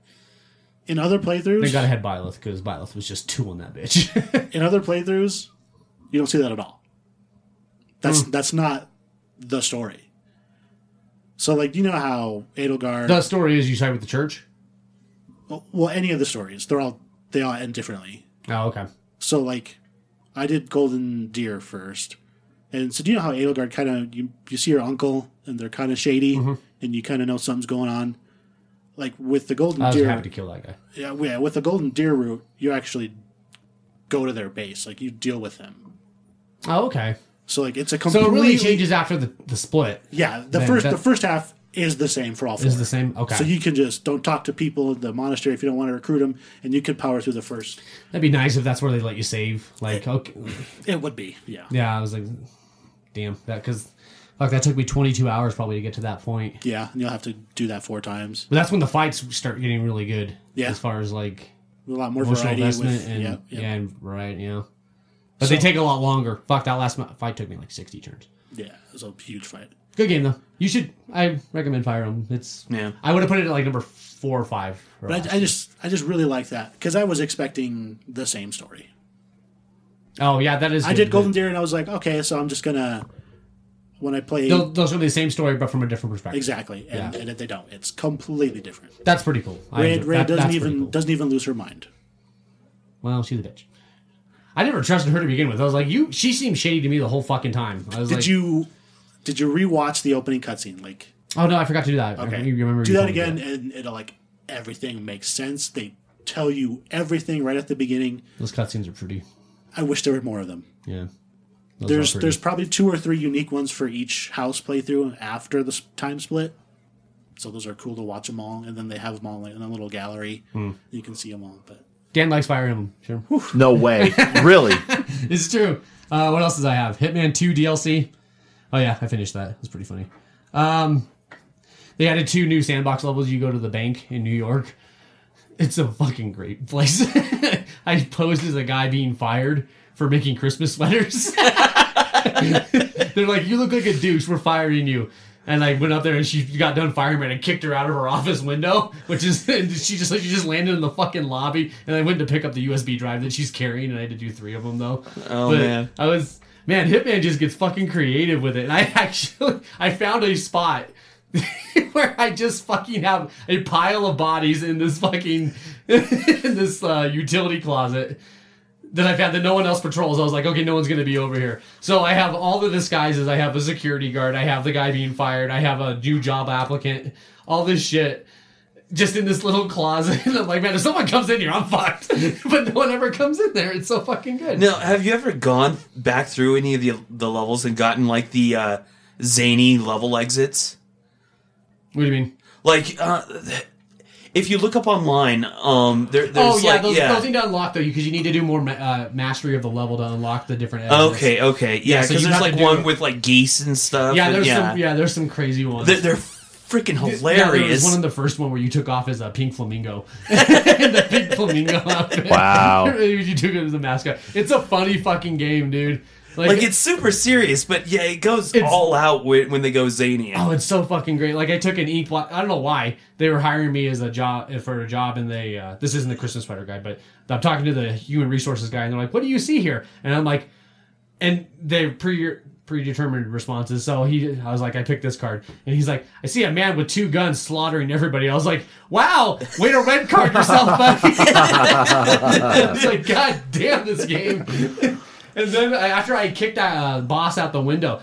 [SPEAKER 2] In other playthroughs,
[SPEAKER 4] They got to head Byleth because Byleth was just tooling that bitch.
[SPEAKER 2] in other playthroughs, you don't see that at all. That's
[SPEAKER 4] Hmm.
[SPEAKER 2] that's not the story. So, like, you know how Edelgard,
[SPEAKER 4] the story is you side with the church.
[SPEAKER 2] well, any of the stories, they're all they all end differently.
[SPEAKER 4] Oh, okay.
[SPEAKER 2] So, like, I did Golden Deer first, and so do you know how Edelgard kind of you you see your uncle and they're kind of shady,
[SPEAKER 4] Mm-hmm.
[SPEAKER 2] and you kind of know something's going on. Like with the Golden
[SPEAKER 4] I was
[SPEAKER 2] Deer,
[SPEAKER 4] happy to kill that guy.
[SPEAKER 2] yeah, yeah, with the Golden Deer route, you actually go to their base, like you deal with them.
[SPEAKER 4] Oh, okay.
[SPEAKER 2] So, like, it's a completely So
[SPEAKER 4] it really changes after the, the split.
[SPEAKER 2] Yeah, the
[SPEAKER 4] Then
[SPEAKER 2] first the first half is the same for all four.
[SPEAKER 4] Is the same? Okay.
[SPEAKER 2] So you can just don't talk to people in the monastery if you don't want to recruit them, and you can power through the first.
[SPEAKER 4] That'd be nice if that's where they let you save. Like, okay.
[SPEAKER 2] It would be, yeah,
[SPEAKER 4] Yeah, I was like, damn, that because fuck, that took me 22 hours probably to get to that point.
[SPEAKER 2] yeah. And you'll have to do that four times.
[SPEAKER 4] But that's when the fights start getting really good.
[SPEAKER 2] Yeah.
[SPEAKER 4] As far as like
[SPEAKER 2] A lot more
[SPEAKER 4] emotional investment
[SPEAKER 2] with,
[SPEAKER 4] and
[SPEAKER 2] yeah,
[SPEAKER 4] yeah,
[SPEAKER 2] yeah,
[SPEAKER 4] and right, yeah. But they take a lot longer. Fuck, that last fight took me like 60 turns.
[SPEAKER 2] yeah. It was a huge fight.
[SPEAKER 4] Good game though. You should. I recommend Fire Emblem. It's
[SPEAKER 3] Yeah.
[SPEAKER 4] I would have put it at like number four or five. or
[SPEAKER 2] But. I, I just I just really like that because I was expecting the same story.
[SPEAKER 4] oh yeah, that is.
[SPEAKER 2] I
[SPEAKER 4] good,
[SPEAKER 2] did Golden Deer, and I was like, okay, so I'm just gonna when I play
[SPEAKER 4] Those, those are the same story, but from a different perspective.
[SPEAKER 2] exactly, and,
[SPEAKER 4] Yeah.
[SPEAKER 2] and they don't. It's completely different.
[SPEAKER 4] That's pretty cool. I
[SPEAKER 2] Rhea,
[SPEAKER 4] that-
[SPEAKER 2] doesn't even
[SPEAKER 4] cool.
[SPEAKER 2] doesn't even lose her mind.
[SPEAKER 4] Well, she's a bitch. I never trusted her to begin with. I was like, you. She seemed shady to me the whole fucking time. I was
[SPEAKER 2] Did
[SPEAKER 4] like,
[SPEAKER 2] you did you rewatch the opening cutscene? Like
[SPEAKER 4] Oh no, I forgot to do that.
[SPEAKER 2] Okay.
[SPEAKER 4] You remember?
[SPEAKER 2] Do that again, and it'll like everything makes sense. They tell you everything right at the beginning.
[SPEAKER 4] Those cutscenes are pretty.
[SPEAKER 2] I wish there were more of them.
[SPEAKER 4] Yeah. Those
[SPEAKER 2] There's there's probably two or three unique ones for each house playthrough after the time split. So those are cool to watch them all, and then they have them all in a little gallery.
[SPEAKER 4] Hmm.
[SPEAKER 2] You can see them all. But
[SPEAKER 4] Dan likes Fire Emblem. Sure.
[SPEAKER 1] No way. really?
[SPEAKER 4] It's true. Uh, what else does I have? Hitman 2 DLC. Oh yeah, I finished that. It was pretty funny. Um, they added two new sandbox levels. You go to the bank in New York. It's a fucking great place. I posed as a guy being fired for making Christmas sweaters. They're like, "You look like a douche. We're firing you." And I went up there and she got done firing me and I kicked her out of her office window, which is and she just like she just landed in the fucking lobby. And I went to pick up the USB drive that she's carrying, and I had to do three of them though.
[SPEAKER 3] Oh,
[SPEAKER 4] But
[SPEAKER 3] man.
[SPEAKER 4] I was man, Hitman just gets fucking creative with it. And I actually I found a spot where I just fucking have a pile of bodies in this fucking in this uh, utility closet that I found that no one else patrols. I was like, okay, no one's gonna be over here. So I have all the disguises. I have a security guard. I have the guy being fired. I have a new job applicant. All this shit. Just in this little closet, I'm like, man, if someone comes in here, I'm fucked. but no one ever comes in there. It's so fucking good.
[SPEAKER 3] Now, have you ever gone back through any of the the levels and gotten like the uh, zany level exits?
[SPEAKER 4] What do you mean?
[SPEAKER 3] Like, uh, if you look up online, um, there, there's
[SPEAKER 4] Oh yeah,
[SPEAKER 3] like,
[SPEAKER 4] those,
[SPEAKER 3] yeah.
[SPEAKER 4] those need to unlock though, because you need to do more ma- uh, mastery of the level to unlock the different. exits.
[SPEAKER 3] Okay, okay, yeah,
[SPEAKER 4] Yeah, so you
[SPEAKER 3] there's
[SPEAKER 4] have
[SPEAKER 3] like
[SPEAKER 4] do-
[SPEAKER 3] one with like geese and stuff.
[SPEAKER 4] Yeah,
[SPEAKER 3] and
[SPEAKER 4] there's
[SPEAKER 3] yeah.
[SPEAKER 4] some. Yeah, there's some crazy ones.
[SPEAKER 3] They're, they're freaking
[SPEAKER 4] Yeah, there was
[SPEAKER 3] hilarious.
[SPEAKER 4] one in the first one where you took off as a pink flamingo. the pink flamingo outfit.
[SPEAKER 1] Wow.
[SPEAKER 4] you took it as a mascot. It's a funny fucking game, dude. Like,
[SPEAKER 3] like it's super serious, but yeah, it goes all out when, when they go zany.
[SPEAKER 4] Oh, it's so fucking great! Like I took an ink block. I don't know why they were hiring me as a job for a job, and they uh, this isn't the Christmas sweater guy, but I'm talking to the human resources guy, and they're like, "What do you see here?" And I'm like, and they're pre predetermined responses. So he, I was like, I picked this card, and he's like, I see a man with two guns slaughtering everybody. I was like, Wow, way to red card yourself, buddy. I was like, God damn this game. And then after I kicked that uh, boss out the window,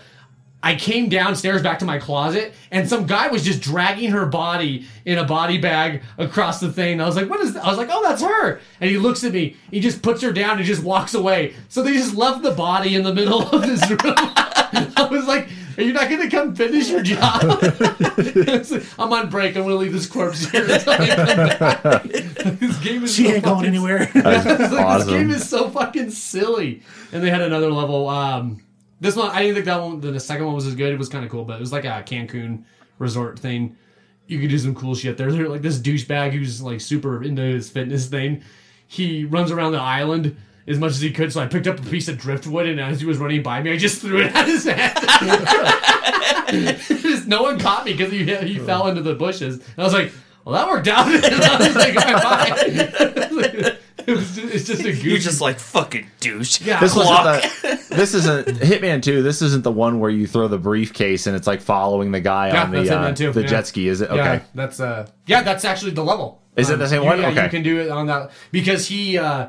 [SPEAKER 4] I came downstairs back to my closet, and some guy was just dragging her body in a body bag across the thing. I was like, "What is?" That? I was like, "Oh, that's her." And he looks at me. He just puts her down and just walks away. So they just left the body in the middle of this room. I was like, Are you not going to come finish your job? I'm on break. I'm going to leave this corpse here until I come back. this game is
[SPEAKER 2] She
[SPEAKER 4] so
[SPEAKER 2] ain't going anywhere.
[SPEAKER 4] Like,
[SPEAKER 1] awesome.
[SPEAKER 4] This game is so fucking silly. And they had another level. Um, this one, I didn't think that one. The second one was as good. It was kind of cool, but it was like a Cancun resort thing. You could do some cool shit there. There's like this douchebag who's like super into his fitness thing. He runs around the island as much as he could. So I picked up a piece of driftwood, and as he was running by me, I just threw it at his head. Just- no one caught me because he he fell into the bushes. And I was like, "Well, that worked out." And I was like, "Bye." it was just, it's just a goofy.
[SPEAKER 3] You're just like fucking douche.
[SPEAKER 4] Yeah.
[SPEAKER 1] This
[SPEAKER 3] Clock.
[SPEAKER 1] wasn't the. This isn't Hitman Two. This isn't the one where you throw the briefcase and it's like following the guy
[SPEAKER 4] Yeah,
[SPEAKER 1] on the uh, the
[SPEAKER 4] yeah.
[SPEAKER 1] jet ski. Is it okay?
[SPEAKER 4] Yeah, that's uh, yeah, that's actually the level.
[SPEAKER 1] Is it the same
[SPEAKER 4] you-
[SPEAKER 1] one?
[SPEAKER 4] Yeah,
[SPEAKER 1] Okay.
[SPEAKER 4] you can do it on that because he uh,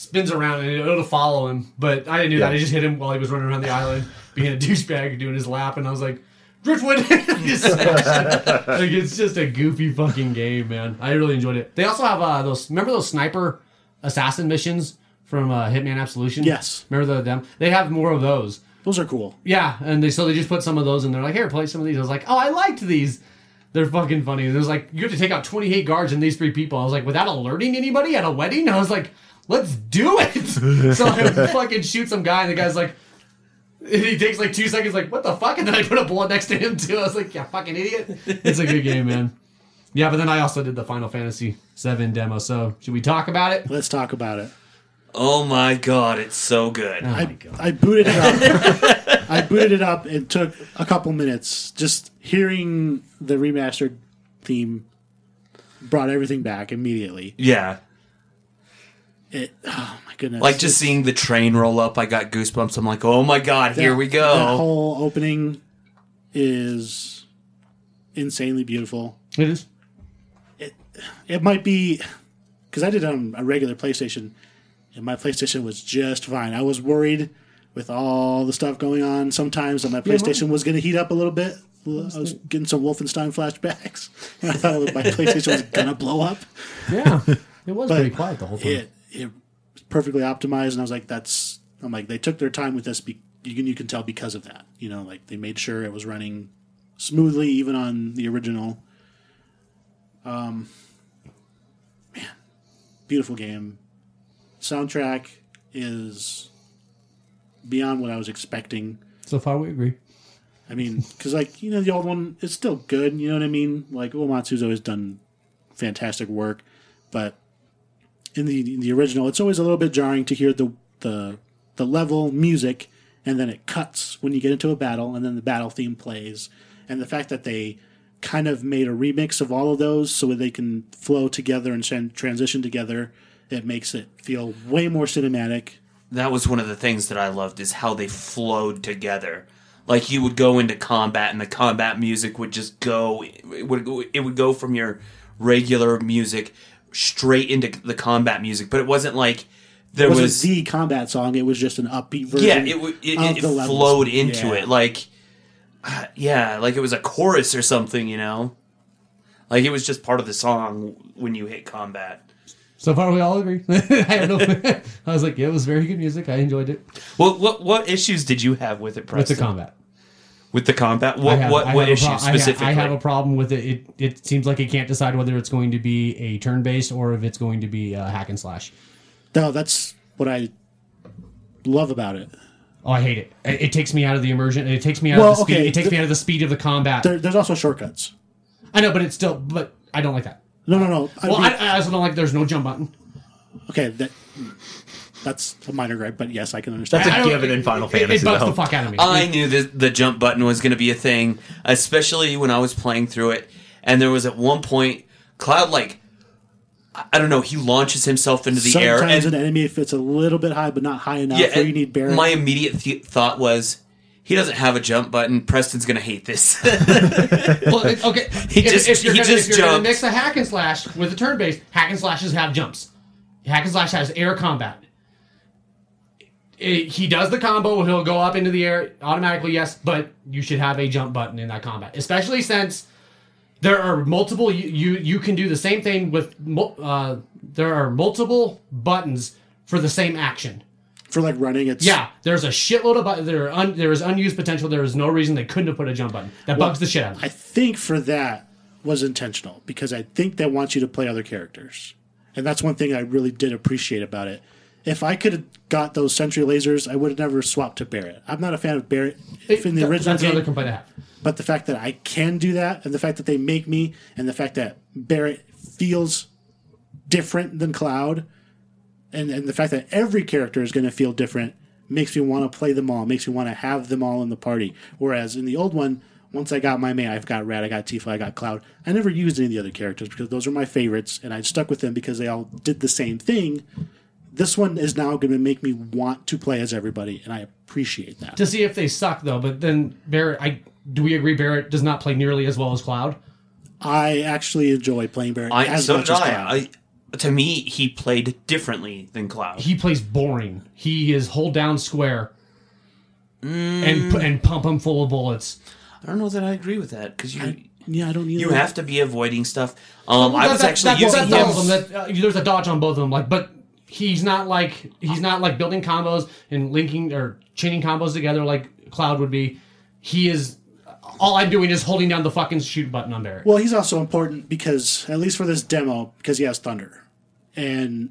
[SPEAKER 4] spins around and it'll follow him. But I didn't do that. I just hit him while he was running around the island, being a douchebag, doing his lap, and I was like, Driftwood. Just smashed it. like it's just a goofy fucking game, man. I really enjoyed it. They also have uh, those. Remember those sniper assassin missions from uh, Hitman Absolution?
[SPEAKER 2] Yes.
[SPEAKER 4] Remember the them? They have more of those.
[SPEAKER 2] Those are cool.
[SPEAKER 4] Yeah, and they so they just put some of those in there. Like, here, play some of these. I was like, oh, I liked these. They're fucking funny. And it was like, you have to take out 28 guards and these three people. I was like, without alerting anybody at a wedding? I was like, let's do it. so I fucking shoot some guy, and the guy's like, and he takes like two seconds, like, what the fuck? And then I put a bullet next to him, too. I was like, yeah, fucking idiot. It's a good game, man. Yeah, but then I also did the Final Fantasy VII demo. So should we talk about it?
[SPEAKER 2] Let's talk about it.
[SPEAKER 3] Oh my god, it's so good.
[SPEAKER 4] Oh my
[SPEAKER 2] I,
[SPEAKER 4] god.
[SPEAKER 2] I booted it up. I booted it up. It took a couple minutes. Just hearing the remastered theme brought everything back immediately.
[SPEAKER 3] Yeah.
[SPEAKER 2] It, oh my goodness!
[SPEAKER 3] Like just seeing the train roll up, I got goosebumps. I'm like, oh my god, here
[SPEAKER 2] that-
[SPEAKER 3] we
[SPEAKER 2] That
[SPEAKER 3] go.
[SPEAKER 2] whole opening is insanely beautiful.
[SPEAKER 4] It is.
[SPEAKER 2] It it might be because I did it on a regular PlayStation, and my PlayStation was just fine. I was worried with all the stuff going on sometimes that my PlayStation was going to heat up a little bit. I was getting some Wolfenstein flashbacks. I thought my PlayStation was going to blow up.
[SPEAKER 4] Yeah. It was
[SPEAKER 2] But
[SPEAKER 4] pretty quiet the whole time.
[SPEAKER 2] It it was perfectly optimized, and I was like, "That's." I'm like, they took their time with this. Be, you can you can tell because of that. You know, like they made sure it was running smoothly, even on the original. Um, man, beautiful game. Soundtrack is beyond what I was expecting.
[SPEAKER 4] so far, we agree.
[SPEAKER 2] I mean, because like you know, the old one is still good. You know what I mean? Like Uematsu's always done fantastic work, but in the in the original, it's always a little bit jarring to hear the the the level music, and then it cuts when you get into a battle, and then the battle theme plays, and the fact that they kind of made a remix of all of those so they can flow together and transition together. It makes it feel way more cinematic.
[SPEAKER 3] that was one of the things that I loved is how they flowed together. Like you would go into combat and the combat music would just go it would it would go from your regular music straight into the combat music, but it wasn't like there
[SPEAKER 2] It wasn't
[SPEAKER 3] was
[SPEAKER 2] the combat song; it was just an upbeat version.
[SPEAKER 3] yeah, it w- it,
[SPEAKER 2] of
[SPEAKER 3] it
[SPEAKER 2] the levels.
[SPEAKER 3] flowed into
[SPEAKER 2] Yeah.
[SPEAKER 3] it like uh, yeah, like it was a chorus or something, you know. Like it was just part of the song when you hit combat.
[SPEAKER 4] So far, we all agree. I had no. I was like, yeah, it was very good music. I enjoyed it.
[SPEAKER 3] Well, what what issues did you have with it,
[SPEAKER 4] With
[SPEAKER 3] Preston?
[SPEAKER 4] the combat.
[SPEAKER 3] With the combat, what
[SPEAKER 4] have-
[SPEAKER 3] what
[SPEAKER 4] I
[SPEAKER 3] what
[SPEAKER 4] have a
[SPEAKER 3] issues
[SPEAKER 4] pro- I ha-
[SPEAKER 3] specifically?
[SPEAKER 4] I have a problem with it. It it seems like it can't decide whether it's going to be a turn based or if it's going to be a hack and slash.
[SPEAKER 2] No, that's what I love about it.
[SPEAKER 4] Oh, I hate it. It, it takes me out of the immersion. It takes me out
[SPEAKER 2] Well,
[SPEAKER 4] of the speed.
[SPEAKER 2] okay,
[SPEAKER 4] It takes
[SPEAKER 2] the-
[SPEAKER 4] me out of the speed of the combat.
[SPEAKER 2] There, there's also shortcuts.
[SPEAKER 4] I know, but it's still. But I don't like that.
[SPEAKER 2] No, no, no. I
[SPEAKER 4] Well,
[SPEAKER 2] mean-
[SPEAKER 4] I, I also don't like. There's no jump button.
[SPEAKER 2] okay, that that's a minor gripe, but yes, I can understand.
[SPEAKER 1] That's
[SPEAKER 4] I
[SPEAKER 1] a
[SPEAKER 4] don't-
[SPEAKER 1] given in Final
[SPEAKER 4] it- it-
[SPEAKER 1] Fantasy.
[SPEAKER 4] It bugs
[SPEAKER 1] though.
[SPEAKER 4] the fuck out of me.
[SPEAKER 3] I knew that the jump button was going to be a thing, especially when I was playing through it. And there was at one point, Cloud like, I I don't know, he launches himself into the air,
[SPEAKER 2] Sometimes an enemy if it's a little bit high, but not high enough
[SPEAKER 3] yeah,
[SPEAKER 2] where you need barrier.
[SPEAKER 3] my immediate th- thought was, he doesn't have a jump button. Preston's going to hate this.
[SPEAKER 4] Well, okay.
[SPEAKER 3] He
[SPEAKER 4] if,
[SPEAKER 3] just-
[SPEAKER 4] if you're
[SPEAKER 3] he
[SPEAKER 4] gonna,
[SPEAKER 3] just
[SPEAKER 4] if you're gonna mix a hack and slash with a turn based, hack and slashes have jumps. Hack and slash has air combat. It- he does the combo. He'll go up into the air automatically. Yes, but you should have a jump button in that combat, especially since there are multiple. You you, you can do the same thing with. Uh, there are multiple buttons for the same action.
[SPEAKER 2] for like running. It's
[SPEAKER 4] Yeah, there's a shitload of bu- there. Un, there is unused potential. There is no reason they couldn't have put a jump button. That bugs the shit out of me.
[SPEAKER 2] I think for that was intentional because I think they want you to play other characters, and that's one thing I really did appreciate about it. If I could have got those sentry lasers, I would have never swapped to Barrett. I'm not a fan of Barrett if in the
[SPEAKER 4] That-
[SPEAKER 2] original
[SPEAKER 4] that's another
[SPEAKER 2] game,
[SPEAKER 4] complaint I have.
[SPEAKER 2] but the fact that I can do that, and the fact that they make me, and the fact that Barrett feels different than Cloud, and, and the fact that every character is going to feel different makes me want to play them all, makes me want to have them all in the party. Whereas in the old one, once I got my main, I've got Rat, I got Tifa, I got Cloud. I never used any of the other characters because those are my favorites, and I stuck with them because they all did the same thing. This one is now going to make me want to play as everybody, and I appreciate that.
[SPEAKER 4] To see if they suck though, but then Barrett, I do we agree Barrett does not play nearly as well as Cloud?
[SPEAKER 2] I actually enjoy playing Barrett
[SPEAKER 3] I,
[SPEAKER 2] as
[SPEAKER 3] so
[SPEAKER 2] much as
[SPEAKER 3] I.
[SPEAKER 2] Cloud.
[SPEAKER 3] I. To me, he played differently than Cloud.
[SPEAKER 4] He plays boring. He is hold down square
[SPEAKER 3] Mm.
[SPEAKER 4] and and pump him full of bullets.
[SPEAKER 3] I don't know that I agree with that because you
[SPEAKER 2] yeah, I don't either.
[SPEAKER 3] you have to be avoiding stuff. Um, I was
[SPEAKER 4] that-
[SPEAKER 3] actually
[SPEAKER 4] that-
[SPEAKER 3] using
[SPEAKER 4] that's
[SPEAKER 3] him.
[SPEAKER 4] of them. That, uh, there's a dodge on both of them. Like, but he's not like he's not like building combos and linking or chaining combos together like Cloud would be. He is. All I'm doing is holding down the fucking shoot button on Barrett.
[SPEAKER 2] Well, he's also important because, at least for this demo, because he has thunder, and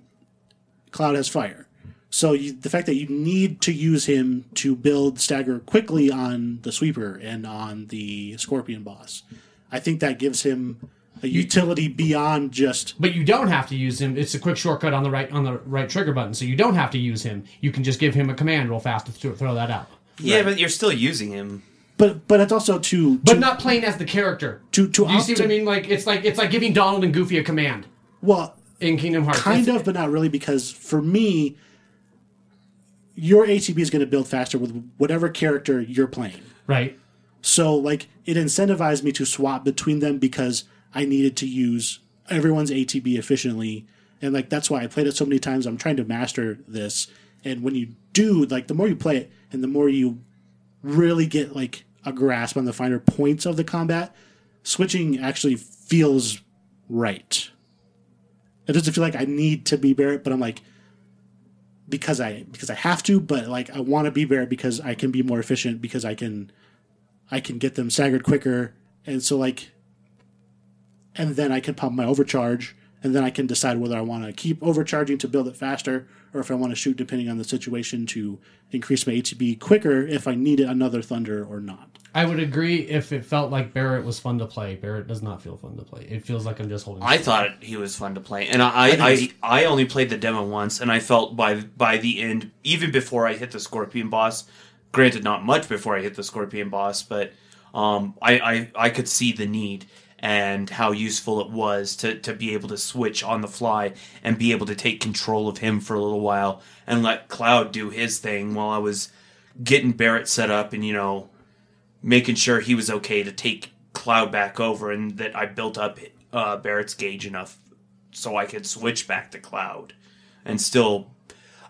[SPEAKER 2] Cloud has fire. So you, the fact that you need to use him to build stagger quickly on the sweeper and on the scorpion boss, I think that gives him a utility beyond just.
[SPEAKER 4] But you don't have to use him. It's a quick shortcut on the right on the right trigger button, so you don't have to use him. You can just give him a command real fast to throw that out.
[SPEAKER 3] Yeah, but you're still using him.
[SPEAKER 2] But but it's also to
[SPEAKER 4] But not playing as the character.
[SPEAKER 2] to to
[SPEAKER 4] Do you see what I mean? Like it's like it's like giving Donald and Goofy a command
[SPEAKER 2] Well,
[SPEAKER 4] in Kingdom Hearts.
[SPEAKER 2] kind
[SPEAKER 4] It's-
[SPEAKER 2] of, but not really, because for me, your ATB is going to build faster with whatever character you're playing.
[SPEAKER 4] right.
[SPEAKER 2] So like it incentivized me to swap between them because I needed to use everyone's ATB efficiently. And like that's why I played it so many times. I'm trying to master this. And when you do, like the more you play it and the more you really get like a grasp on the finer points of the combat, switching actually feels right. It doesn't feel like I need to be Barrett, but I'm like because I because I have to, but like I want to be Barrett because I can be more efficient because I can I can get them staggered quicker, and so like, and then I can pump my overcharge, and then I can decide whether I want to keep overcharging to build it faster, or if I want to shoot depending on the situation to increase my ATB quicker if I need another thunder or not.
[SPEAKER 4] I would agree if it felt like Barrett was fun to play. Barrett does not feel fun to play. It feels like I'm just holding.
[SPEAKER 3] I thought he was fun to play, and I I, I, I only played the demo once, and I felt by by the end, even before I hit the Scorpion boss, granted not much before I hit the Scorpion boss, but um, I, I I could see the need and how useful it was to to be able to switch on the fly and be able to take control of him for a little while and let Cloud do his thing while I was getting Barrett set up and you know making sure he was okay to take Cloud back over and that I built up uh, Barrett's gauge enough so I could switch back to Cloud and still,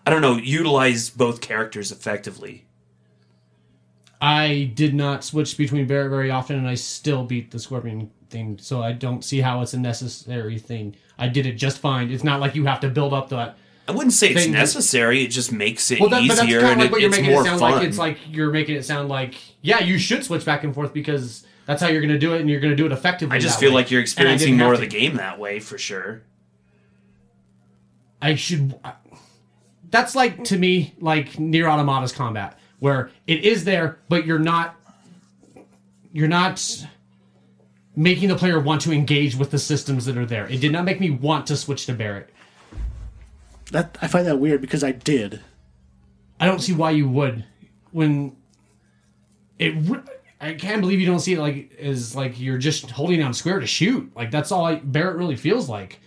[SPEAKER 3] I don't know, utilize both characters effectively.
[SPEAKER 4] I did not switch between Barrett very often, and I still beat the Scorpion thing. So I don't see how it's a necessary thing. I did it just fine. It's not like you have to build up that.
[SPEAKER 3] I wouldn't say it's
[SPEAKER 4] Thing
[SPEAKER 3] necessary. It just makes it
[SPEAKER 4] Well, that,
[SPEAKER 3] easier
[SPEAKER 4] kind of
[SPEAKER 3] and
[SPEAKER 4] like
[SPEAKER 3] it,
[SPEAKER 4] what you're
[SPEAKER 3] it's
[SPEAKER 4] making
[SPEAKER 3] more
[SPEAKER 4] it sound
[SPEAKER 3] fun.
[SPEAKER 4] like. It's like you're making it sound like, yeah, you should switch back and forth because that's how you're going to do it, and you're going to do it effectively.
[SPEAKER 3] I just feel
[SPEAKER 4] way.
[SPEAKER 3] like you're experiencing more of the game that way for sure.
[SPEAKER 4] I should. That's like to me like Nier Automata's combat, where it is there, but you're not. You're not making the player want to engage with the systems that are there. It did not make me want to switch to Barrett.
[SPEAKER 2] That I find that weird because I did.
[SPEAKER 4] I don't see why you would when it. I can't believe you don't see it like as like you're just holding down square to shoot. Like that's all I, Barrett really feels like.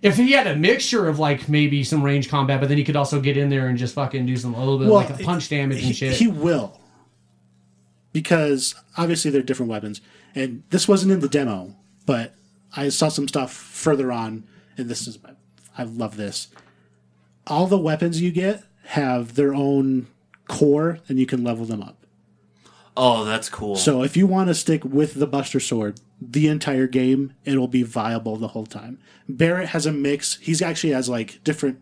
[SPEAKER 4] If he had a mixture of like maybe some range combat, but then he could also get in there and just fucking do some a little bit of like a punch damage
[SPEAKER 2] he,
[SPEAKER 4] and shit.
[SPEAKER 2] He will. Because obviously they're different weapons. And this wasn't in the demo, but I saw some stuff further on, and this is I love this. All the weapons you get have their own core and you can level them up.
[SPEAKER 3] Oh, that's cool.
[SPEAKER 2] So if you want to stick with the Buster Sword the entire game, it'll be viable the whole time. Barrett has a mix. He's actually has like different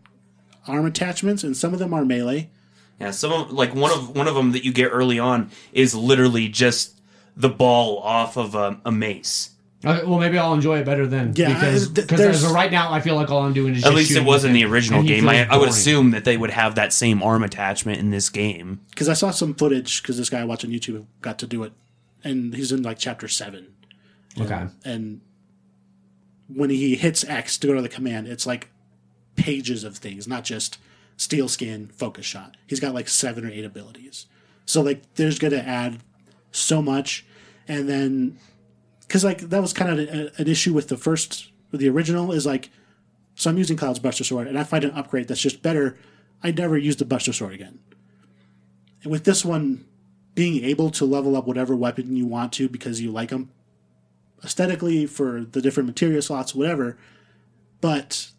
[SPEAKER 2] arm attachments, and some of them are melee.
[SPEAKER 3] Yeah, some of like one of one of them that you get early on is literally just the ball off of a, a mace.
[SPEAKER 4] Okay, well, maybe I'll enjoy it better then.
[SPEAKER 2] Yeah,
[SPEAKER 4] because
[SPEAKER 2] th-
[SPEAKER 4] because
[SPEAKER 2] there's-
[SPEAKER 4] as right now, I feel like all I'm doing is just.
[SPEAKER 3] At
[SPEAKER 4] just
[SPEAKER 3] least it was in
[SPEAKER 4] with
[SPEAKER 3] the original game. I, I would assume that they would have that same arm attachment in this game.
[SPEAKER 2] Because I saw some footage because this guy I watch on YouTube got to do it, and he's in like chapter seven.
[SPEAKER 4] Okay.
[SPEAKER 2] and when he hits X to go to the command, it's like pages of things, not just steel skin, focus shot. He's got like seven or eight abilities. So like there's going to add so much, and then because like that was kind of an issue with the first, with the original is like, so I'm using Cloud's Buster Sword, and I find an upgrade that's just better. I never use the Buster Sword again. And with this one, being able to level up whatever weapon you want to because you like them aesthetically for the different materia slots, whatever. But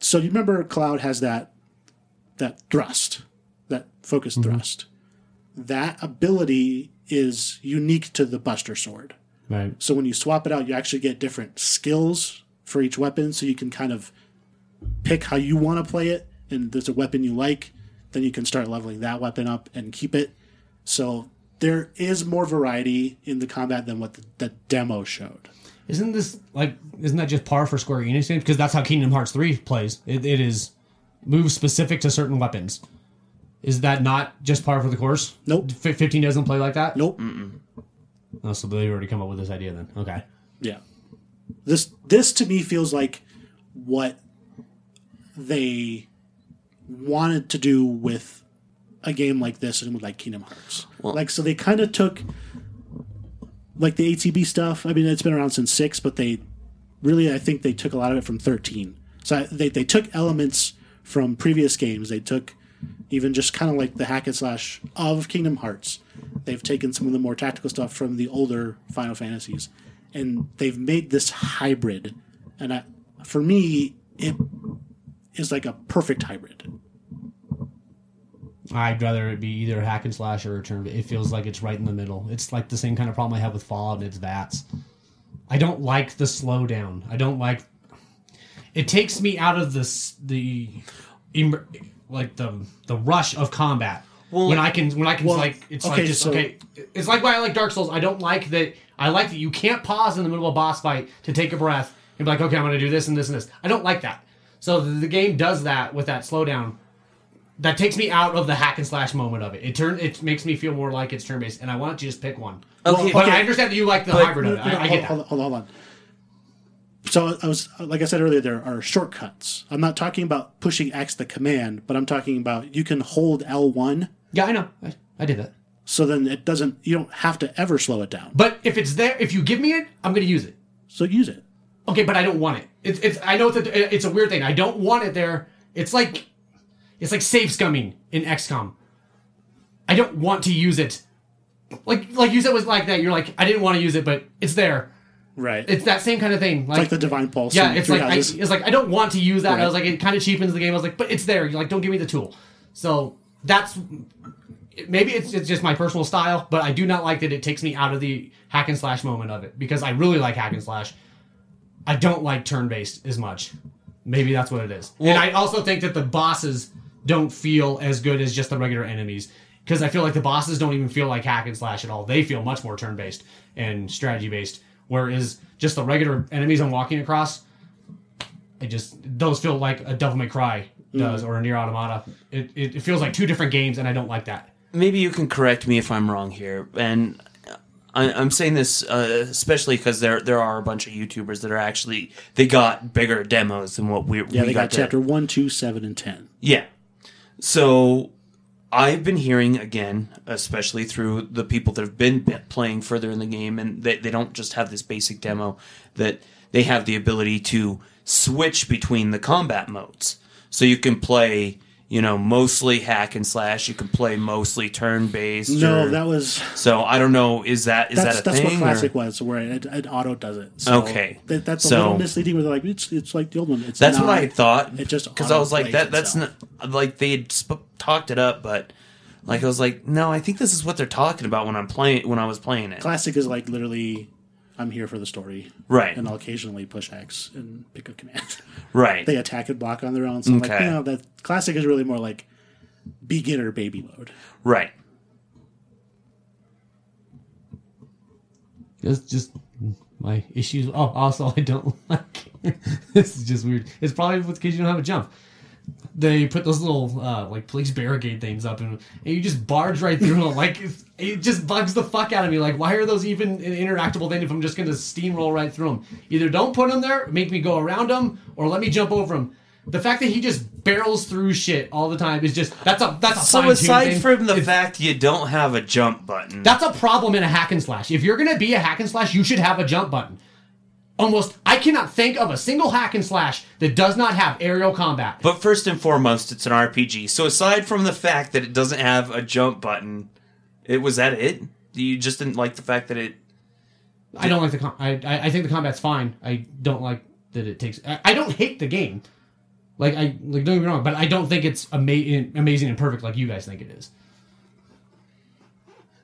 [SPEAKER 2] so you remember Cloud has that that thrust, that focus mm-hmm. thrust. That ability is unique to the Buster Sword.
[SPEAKER 4] Right.
[SPEAKER 2] So when you swap it out, you actually get different skills for each weapon, so you can kind of pick how you want to play it. And there's a weapon you like, then you can start leveling that weapon up and keep it. So there is more variety in the combat than what the, the demo showed.
[SPEAKER 4] Isn't this like? Isn't that just par for Square Enix games? Because that's how Kingdom Hearts three plays. It, it is moves specific to certain weapons. Is that not just par for the course?
[SPEAKER 2] Nope.
[SPEAKER 4] F- Fifteen doesn't play like that.
[SPEAKER 2] Nope.
[SPEAKER 4] Oh, so they've already come up with this idea then. Okay.
[SPEAKER 2] Yeah. This this to me feels like what they wanted to do with a game like this and with like Kingdom Hearts. like so they kind of took like the ATB stuff. I mean it's been around since 6, but they really I think they took a lot of it from 13. So they they took elements from previous games. They took even just kind of like the hack and slash of Kingdom Hearts. They've taken some of the more tactical stuff from the older Final Fantasies, and they've made this hybrid. And I, for me, it is like a perfect hybrid.
[SPEAKER 4] I'd rather it be either hack and slash or a turn. It feels like it's right in the middle. It's like the same kind of problem I have with Fallout, and it's VATS. I don't like the slowdown. I don't like. It takes me out of this the, like the the rush of combat. when I can when I can
[SPEAKER 2] well,
[SPEAKER 4] like it's
[SPEAKER 2] okay,
[SPEAKER 4] like just
[SPEAKER 2] so-
[SPEAKER 4] okay. It's like why I like Dark Souls. I don't like that. I like that you can't pause in the middle of a boss fight to take a breath and be like, okay, I'm going to do this and this and this. I don't like that. So the, the game does that with that slowdown that takes me out of the hack and slash moment of it. It turn it makes me feel more like it's turn based, and I want to just pick one.
[SPEAKER 3] Okay,
[SPEAKER 4] but
[SPEAKER 2] okay.
[SPEAKER 4] I understand that you like the
[SPEAKER 3] But-
[SPEAKER 4] hybrid of it.
[SPEAKER 2] No, no,
[SPEAKER 4] I, I
[SPEAKER 2] hold,
[SPEAKER 4] get that.
[SPEAKER 2] hold, hold, hold on. So I was like I said earlier, there are shortcuts. I'm not talking about pushing X the command, but I'm talking about you can hold L1,
[SPEAKER 4] Yeah, I know. I, I did that.
[SPEAKER 2] so then it doesn't. You don't have to ever slow it down.
[SPEAKER 4] But if it's there, if you give me it, I'm going to use it.
[SPEAKER 2] So use it.
[SPEAKER 4] Okay, but I don't want it. It's, it's I know it's a, it's a weird thing. I don't want it there. It's like it's like save scumming in XCOM. I don't want to use it. Like like you said was like that. You're like I didn't want to use it, but it's there.
[SPEAKER 2] Right.
[SPEAKER 4] It's that same kind of thing. Like,
[SPEAKER 2] like the divine pulse.
[SPEAKER 4] yeah, it's like I, it's like I don't want to use that. I was like it kind of cheapens the game. I was like, but it's there. You're like don't give me the tool. So that's maybe it's, it's just my personal style, but I do not like that it takes me out of the hack and slash moment of it because I really like hack and slash. I don't like turn based as much. Maybe that's what it is. and I also think that the bosses don't feel as good as just the regular enemies because I feel like the bosses don't even feel like hack and slash at all. They feel much more turn based and strategy based, whereas just the regular enemies I'm walking across, it just those feel like a Devil May Cry does or a Nier Automata. It, it it feels like two different games, and I don't like that.
[SPEAKER 3] maybe you can correct me if I'm wrong here, and I, I'm saying this uh, especially because there there are a bunch of YouTubers that are actually they got bigger demos than what we
[SPEAKER 2] yeah,
[SPEAKER 3] we
[SPEAKER 2] they got
[SPEAKER 3] to-
[SPEAKER 2] chapter one, two, seven, and ten.
[SPEAKER 3] Yeah. So I've been hearing again, especially through the people that have been playing further in the game, and they, they don't just have this basic demo, that they have the ability to switch between the combat modes. So you can play, you know, mostly hack and slash. You can play mostly turn based.
[SPEAKER 2] No, that was
[SPEAKER 3] so I don't know. Is that is that a
[SPEAKER 2] that's
[SPEAKER 3] thing?
[SPEAKER 2] what
[SPEAKER 3] or-
[SPEAKER 2] classic was, where it, it auto does it. So
[SPEAKER 3] Okay.
[SPEAKER 2] that, that's a
[SPEAKER 3] So-
[SPEAKER 2] little misleading. Where they're like, it's it's like the old one. It's
[SPEAKER 3] That's
[SPEAKER 2] not.
[SPEAKER 3] what I thought.
[SPEAKER 2] It just
[SPEAKER 3] because I was like that. That's
[SPEAKER 2] itself.
[SPEAKER 3] not like they had sp- talked it up, but like I was like, no, I think this is what they're talking about when I'm playing when I was playing it.
[SPEAKER 2] Classic is like literally I'm here for the story,
[SPEAKER 3] Right.
[SPEAKER 2] and I'll occasionally push X and pick a command.
[SPEAKER 3] Right.
[SPEAKER 2] they attack and block on their own. So I'm like, you know, that classic is really more like beginner baby mode.
[SPEAKER 3] Right.
[SPEAKER 4] That's just my issues. Oh, also, I don't like. this is just weird. It's probably because you don't have a jump. They put those little uh, like police barricade things up, and, and you just barge right through them. Like it just bugs the fuck out of me. Like, why are those even an interactable thing if I'm just going to steamroll right through them? Either don't put them there, make me go around them, or let me jump over them. The fact that he just barrels through shit all the time is just that's a that's a
[SPEAKER 3] So aside from the
[SPEAKER 4] It's-
[SPEAKER 3] fact you don't have a jump button,
[SPEAKER 4] that's a problem in a hack and slash. If you're gonna be a hack and slash, you should have a jump button. Almost, I cannot think of a single hack and slash that does not have aerial combat.
[SPEAKER 3] but first and foremost, it's an RPG. So aside from the fact that it doesn't have a jump button, it was that it. You just didn't like the fact that it.
[SPEAKER 4] I don't like the. Com- I, I I think the combat's fine. I don't like that it takes. I, I don't hate the game. Like I like don't get me wrong, but I don't think it's ama- amazing and perfect like you guys think it is.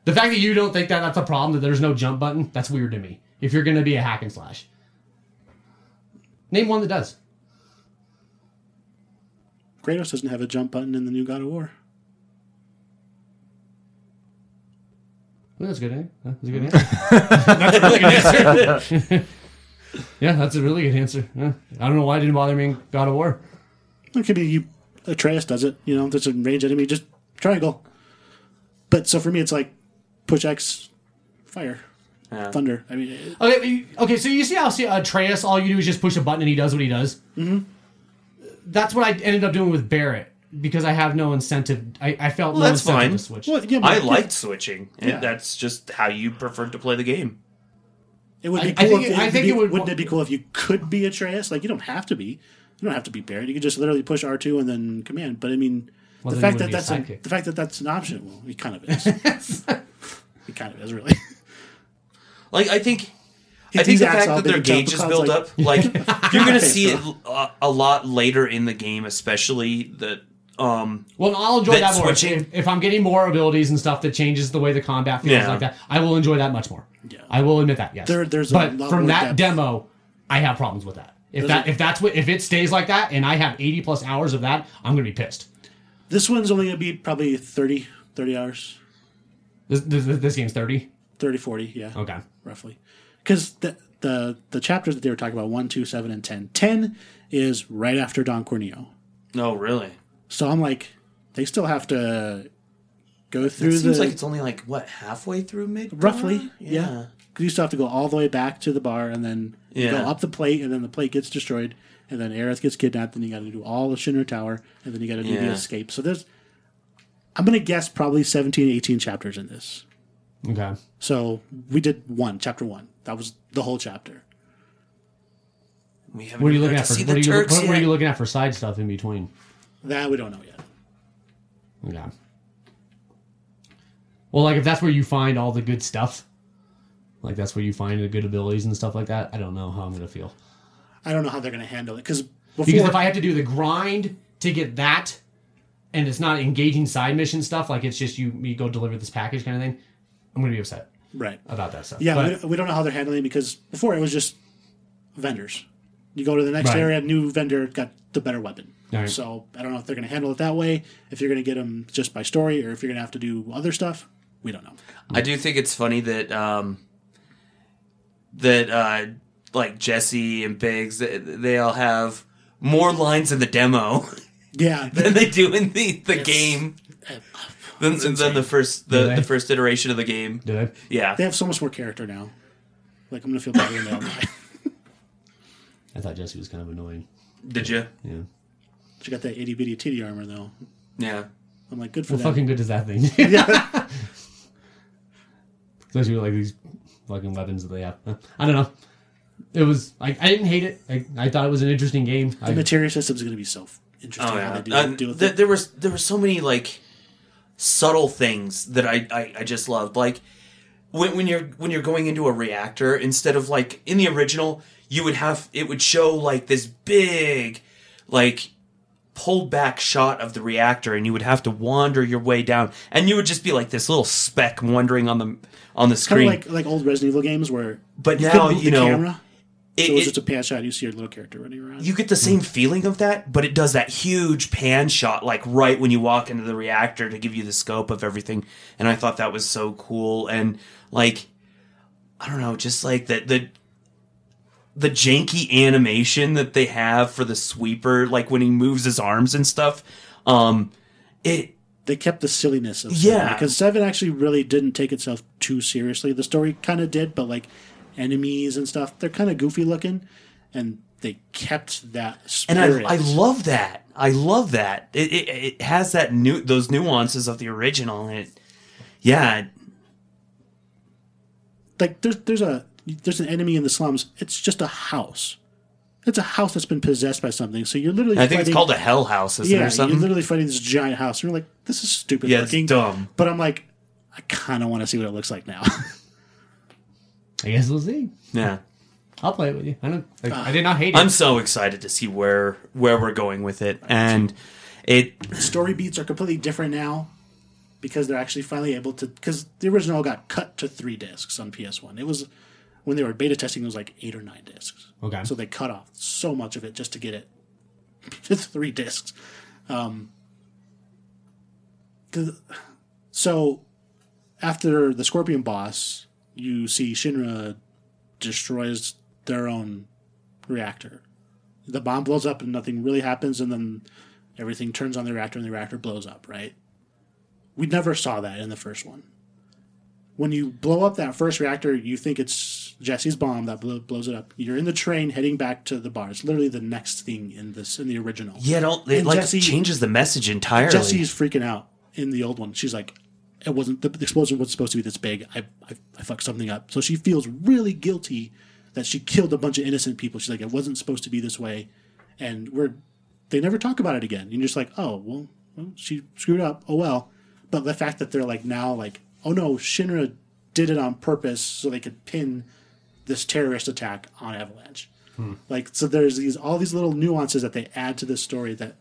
[SPEAKER 4] The fact that you don't think that that's a problem that there's no jump button that's weird to me. If you're gonna be a hack and slash, name one that does.
[SPEAKER 2] Kratos doesn't have a jump button in the new God of War.
[SPEAKER 4] Well, that's a good. eh? That's a good answer. that's a really good answer. yeah, that's a really good answer. Yeah. I don't know why it didn't bother me in God of War.
[SPEAKER 2] It could be you. Atreus does it. You know, there's a range enemy, just triangle. But so for me, it's like push X, fire,
[SPEAKER 3] Yeah.
[SPEAKER 2] thunder. I mean, it-
[SPEAKER 4] Okay, okay. So you see how see, Atreus, all you do is just push a button and he does what he does. Mm-hmm. That's what I ended up doing with Barrett because I have no incentive. I, I felt
[SPEAKER 3] Well,
[SPEAKER 4] no
[SPEAKER 3] that's
[SPEAKER 4] incentive
[SPEAKER 3] fine.
[SPEAKER 4] to switch.
[SPEAKER 2] well, yeah, but
[SPEAKER 3] I liked switching. and
[SPEAKER 2] Yeah.
[SPEAKER 3] That's just how you preferred to play the game.
[SPEAKER 2] It would be
[SPEAKER 4] I- I
[SPEAKER 2] cool.
[SPEAKER 4] think
[SPEAKER 2] if,
[SPEAKER 4] it- I
[SPEAKER 2] it'd
[SPEAKER 4] think
[SPEAKER 2] be-
[SPEAKER 4] it would-
[SPEAKER 2] Wouldn't it be cool if you could be Atreus? Like you don't have to be. You don't have to be Barrett. You could just literally push R two and then command. But I mean,
[SPEAKER 4] Well,
[SPEAKER 2] the
[SPEAKER 4] then
[SPEAKER 2] fact
[SPEAKER 4] you
[SPEAKER 2] that
[SPEAKER 4] wouldn't
[SPEAKER 2] that's
[SPEAKER 4] be a
[SPEAKER 2] a,
[SPEAKER 4] sidekick.
[SPEAKER 2] the fact that that's an option. Well, he kind of is. it kind of is really.
[SPEAKER 3] Like I think, I think the fact that their
[SPEAKER 2] can jump
[SPEAKER 3] gauge is built
[SPEAKER 2] like-
[SPEAKER 3] up, like you're gonna see it a, a lot later in the game, especially the um.
[SPEAKER 4] Well, I'll enjoy
[SPEAKER 3] That
[SPEAKER 4] that, more.
[SPEAKER 3] switching-
[SPEAKER 4] If, if I'm getting more abilities and stuff that changes the way the combat feels
[SPEAKER 3] Yeah.
[SPEAKER 4] like that, I will enjoy that much more.
[SPEAKER 2] Yeah.
[SPEAKER 4] I will admit that. Yes.
[SPEAKER 2] There- there's a
[SPEAKER 4] but
[SPEAKER 2] lot
[SPEAKER 4] from that
[SPEAKER 2] depth.
[SPEAKER 4] demo, I have problems with that. If
[SPEAKER 2] There's
[SPEAKER 4] that
[SPEAKER 2] a-
[SPEAKER 4] if that's what if it stays like that and I have 80 plus hours of that, I'm gonna be pissed.
[SPEAKER 2] This one's only going to be probably 30, 30 hours.
[SPEAKER 4] This this, this game's 30.
[SPEAKER 2] 30, 40, yeah,
[SPEAKER 4] Okay.
[SPEAKER 2] Roughly. Because the, the the chapters that they were talking about, 1, 2, 7, and 10. 10 is right after Don Corneo.
[SPEAKER 3] No, really.
[SPEAKER 2] So I'm like, they still have to go through.
[SPEAKER 3] It
[SPEAKER 2] through
[SPEAKER 3] seems
[SPEAKER 2] the...
[SPEAKER 3] like it's only like what halfway through mid.
[SPEAKER 2] roughly, yeah. Because you still have to go all the way back to the bar and then
[SPEAKER 3] Yeah.
[SPEAKER 2] go up the plate, and then the plate gets destroyed, and then Aerith gets kidnapped, and you got to do all the Shinra Tower, and then you got to do the escape. So there's, I'm going to guess probably 17, 18 chapters in this.
[SPEAKER 4] Okay.
[SPEAKER 2] So we did one, chapter one. That was the whole chapter.
[SPEAKER 3] We haven't
[SPEAKER 4] What are you looking at for what are you, what, what are you looking at for side stuff in between?
[SPEAKER 2] That we don't know yet.
[SPEAKER 4] Okay. Well, like if that's where you find all the good stuff, like that's where you find the good abilities and stuff like that. I don't know how I'm gonna feel
[SPEAKER 2] I don't know how they're going to handle it because
[SPEAKER 4] because if I have to do the grind to get that, and it's not engaging side mission stuff, like it's just you you go deliver this package kind of thing, I'm gonna be upset
[SPEAKER 2] right,
[SPEAKER 4] about that stuff.
[SPEAKER 2] yeah,
[SPEAKER 4] But-
[SPEAKER 2] we, we don't know how they're handling it because before it was just vendors. You go to the next
[SPEAKER 4] Right.
[SPEAKER 2] area, new vendor got the better weapon.
[SPEAKER 4] Right.
[SPEAKER 2] So I don't know if they're going to handle it that way. If you're going to get them just by story, or if you're going to have to do other stuff, we don't know.
[SPEAKER 3] I do think it's funny that um, that uh, like Jesse and Biggs, they, they all have more lines in the demo
[SPEAKER 2] Yeah,
[SPEAKER 3] than they do in the, the game. Than, than the first the, the first iteration of the game.
[SPEAKER 4] Did I?
[SPEAKER 3] Yeah.
[SPEAKER 2] they have so much more character now. Like I'm going to feel better when they all die.
[SPEAKER 4] I thought Jesse was kind of annoying.
[SPEAKER 3] Did you?
[SPEAKER 4] Yeah.
[SPEAKER 2] She got that itty bitty titty armor though.
[SPEAKER 3] Yeah.
[SPEAKER 2] I'm like, good for
[SPEAKER 4] Well,
[SPEAKER 2] them.
[SPEAKER 4] fucking good is that thing.
[SPEAKER 2] yeah.
[SPEAKER 4] Especially with like these fucking weapons that they have. I don't know. It was I, I didn't hate it. I, I thought it was an interesting game.
[SPEAKER 2] The
[SPEAKER 4] I,
[SPEAKER 2] materia system is going to be so interesting
[SPEAKER 3] Oh
[SPEAKER 2] how
[SPEAKER 3] yeah.
[SPEAKER 2] they do,
[SPEAKER 3] Uh,
[SPEAKER 2] deal with
[SPEAKER 3] th-
[SPEAKER 2] it.
[SPEAKER 3] there was there were so many like subtle things that I, I, I just loved. Like when, when you're when you're going into a reactor, instead of like in the original, you would have it would show like this big like pulled back shot of the reactor and you would have to wander your way down. And you would just be like this little speck wandering on the on the
[SPEAKER 2] Kind
[SPEAKER 3] screen.
[SPEAKER 2] of like like old Resident Evil games where
[SPEAKER 3] But
[SPEAKER 2] you
[SPEAKER 3] now, you
[SPEAKER 2] the
[SPEAKER 3] know,
[SPEAKER 2] camera,
[SPEAKER 3] It-
[SPEAKER 2] so it was just a pan shot. You see your little character running around.
[SPEAKER 3] you get the same feeling of that, but it does that huge pan shot, like right when you walk into the reactor to give you the scope of everything. And I thought that was so cool. And like, I don't know, just like that the the janky animation that they have for the sweeper, like when he moves his arms and stuff. Um, it
[SPEAKER 2] they kept the silliness of
[SPEAKER 3] Yeah.
[SPEAKER 2] seven because seven actually really didn't take itself too seriously. The story kind of did, but like enemies and stuff, they're kind of goofy looking, and they kept that
[SPEAKER 3] and. I I love that. I love that. It it, it has that new those nuances of the original. And it, yeah,
[SPEAKER 2] like there's there's a there's an enemy in the slums. It's just a house. It's a house that's been possessed by something. So you're literally
[SPEAKER 3] I think it's called a hell house, isn't
[SPEAKER 2] yeah.
[SPEAKER 3] there?
[SPEAKER 2] You're literally fighting this giant house. And you're like, this is stupid
[SPEAKER 3] Yeah, it's dumb.
[SPEAKER 2] But I'm like, I kind of want to see what it looks like now.
[SPEAKER 4] I guess we'll see.
[SPEAKER 3] Yeah.
[SPEAKER 4] I'll play it with you. I don't. I, I did not hate it.
[SPEAKER 3] I'm so excited to see where where we're going with it, and it
[SPEAKER 2] story beats are completely different now because they're actually finally able to because the original got cut to three discs on PS1. It was when they were beta testing, it was like eight or nine discs.
[SPEAKER 4] Okay.
[SPEAKER 2] so they cut off so much of it just to get it to three discs. Um, 'cause- so after the Scorpion boss, you see Shinra destroys their own reactor. The bomb blows up and nothing really happens, and then everything turns on the reactor and the reactor blows up, right? We never saw that in the first one. When you blow up that first reactor, you think it's Jesse's bomb that blow, blows it up. You're in the train heading back to the bar. It's literally the next thing in this in the original.
[SPEAKER 3] yeah, don't it like
[SPEAKER 2] Jesse-
[SPEAKER 3] changes the message entirely.
[SPEAKER 2] Jesse's freaking out in the old one. She's like, "It wasn't the, the explosion wasn't supposed to be this big. I, I I fucked something up." So she feels really guilty that she killed a bunch of innocent people. She's like, "It wasn't supposed to be this way," and we're they never talk about it again. And You're just like, "Oh well, well she screwed up. Oh well." But the fact that they're like now like, "Oh no, Shinra did it on purpose so they could pin this terrorist attack on Avalanche." Hmm. Like so, there's these all these little nuances that they add to this story that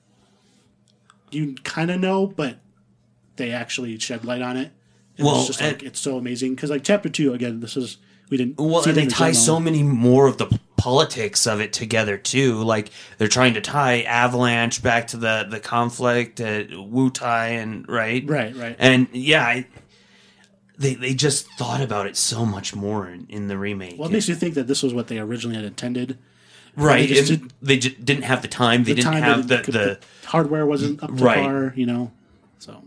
[SPEAKER 2] you kind of know, but they actually shed light on it. And
[SPEAKER 3] Well,
[SPEAKER 2] it's just like it's so amazing because like chapter two again, this is we didn't.
[SPEAKER 3] well, and they
[SPEAKER 2] the
[SPEAKER 3] tie so many more of the politics of it together too. Like they're trying to tie Avalanche back to the the conflict at Wutai and right,
[SPEAKER 2] Right, right.
[SPEAKER 3] and yeah. I, they, they just thought about it so much more in, in the remake.
[SPEAKER 2] Well, it makes you think that this was what they originally had intended.
[SPEAKER 3] right.
[SPEAKER 2] they just did-
[SPEAKER 3] they just didn't have the time. They
[SPEAKER 2] The
[SPEAKER 3] didn't
[SPEAKER 2] time
[SPEAKER 3] have
[SPEAKER 2] that
[SPEAKER 3] the, the
[SPEAKER 2] hardware wasn't up to
[SPEAKER 3] Right.
[SPEAKER 2] par, you know. So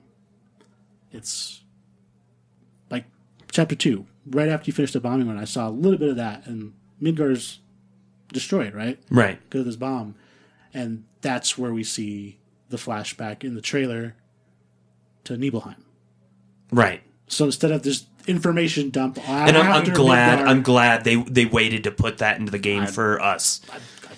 [SPEAKER 2] it's like chapter two. Right after you finish the bombing run, I saw a little bit of that, and Midgar's destroyed, right?
[SPEAKER 3] right.
[SPEAKER 2] because of this bomb, and that's where we see the flashback in the trailer to Nibelheim.
[SPEAKER 3] Right.
[SPEAKER 2] So instead of this information dump, oh,
[SPEAKER 3] and I'm, I'm glad
[SPEAKER 2] Midgar-
[SPEAKER 3] I'm glad they they waited to put that into the game
[SPEAKER 2] I-
[SPEAKER 3] for us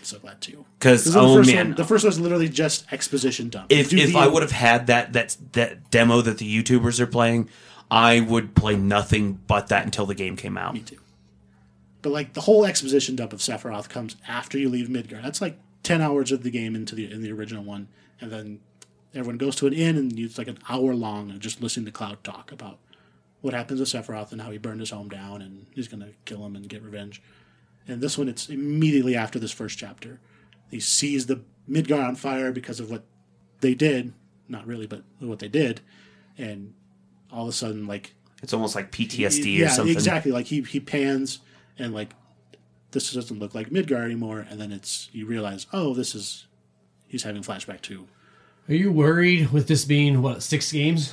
[SPEAKER 2] so glad too.
[SPEAKER 3] 'Cause,
[SPEAKER 2] Because
[SPEAKER 3] oh,
[SPEAKER 2] first
[SPEAKER 3] man.
[SPEAKER 2] one, the first one was literally just exposition dump.
[SPEAKER 3] if if
[SPEAKER 2] the-
[SPEAKER 3] I would have had that that that demo that the YouTubers are playing I would play nothing but that until the game came out
[SPEAKER 2] me too. But like the whole exposition dump of Sephiroth comes after you leave Midgar. That's like ten hours of the game into the in the original one, and then everyone goes to an inn and it's like an hour long of just listening to Cloud talk about what happens to Sephiroth and how he burned his home down and he's gonna kill him and get revenge. And this one, it's immediately after this first chapter. He sees the Midgar on fire because of what they did. Not really, but what they did. And all of a sudden, like
[SPEAKER 3] it's almost like PTSD
[SPEAKER 2] yeah,
[SPEAKER 3] or something
[SPEAKER 2] exactly. Like he he pans and like this doesn't look like Midgar anymore, and then it's you realize, oh, this is he's having flashback too.
[SPEAKER 4] Are you worried with this being what six games,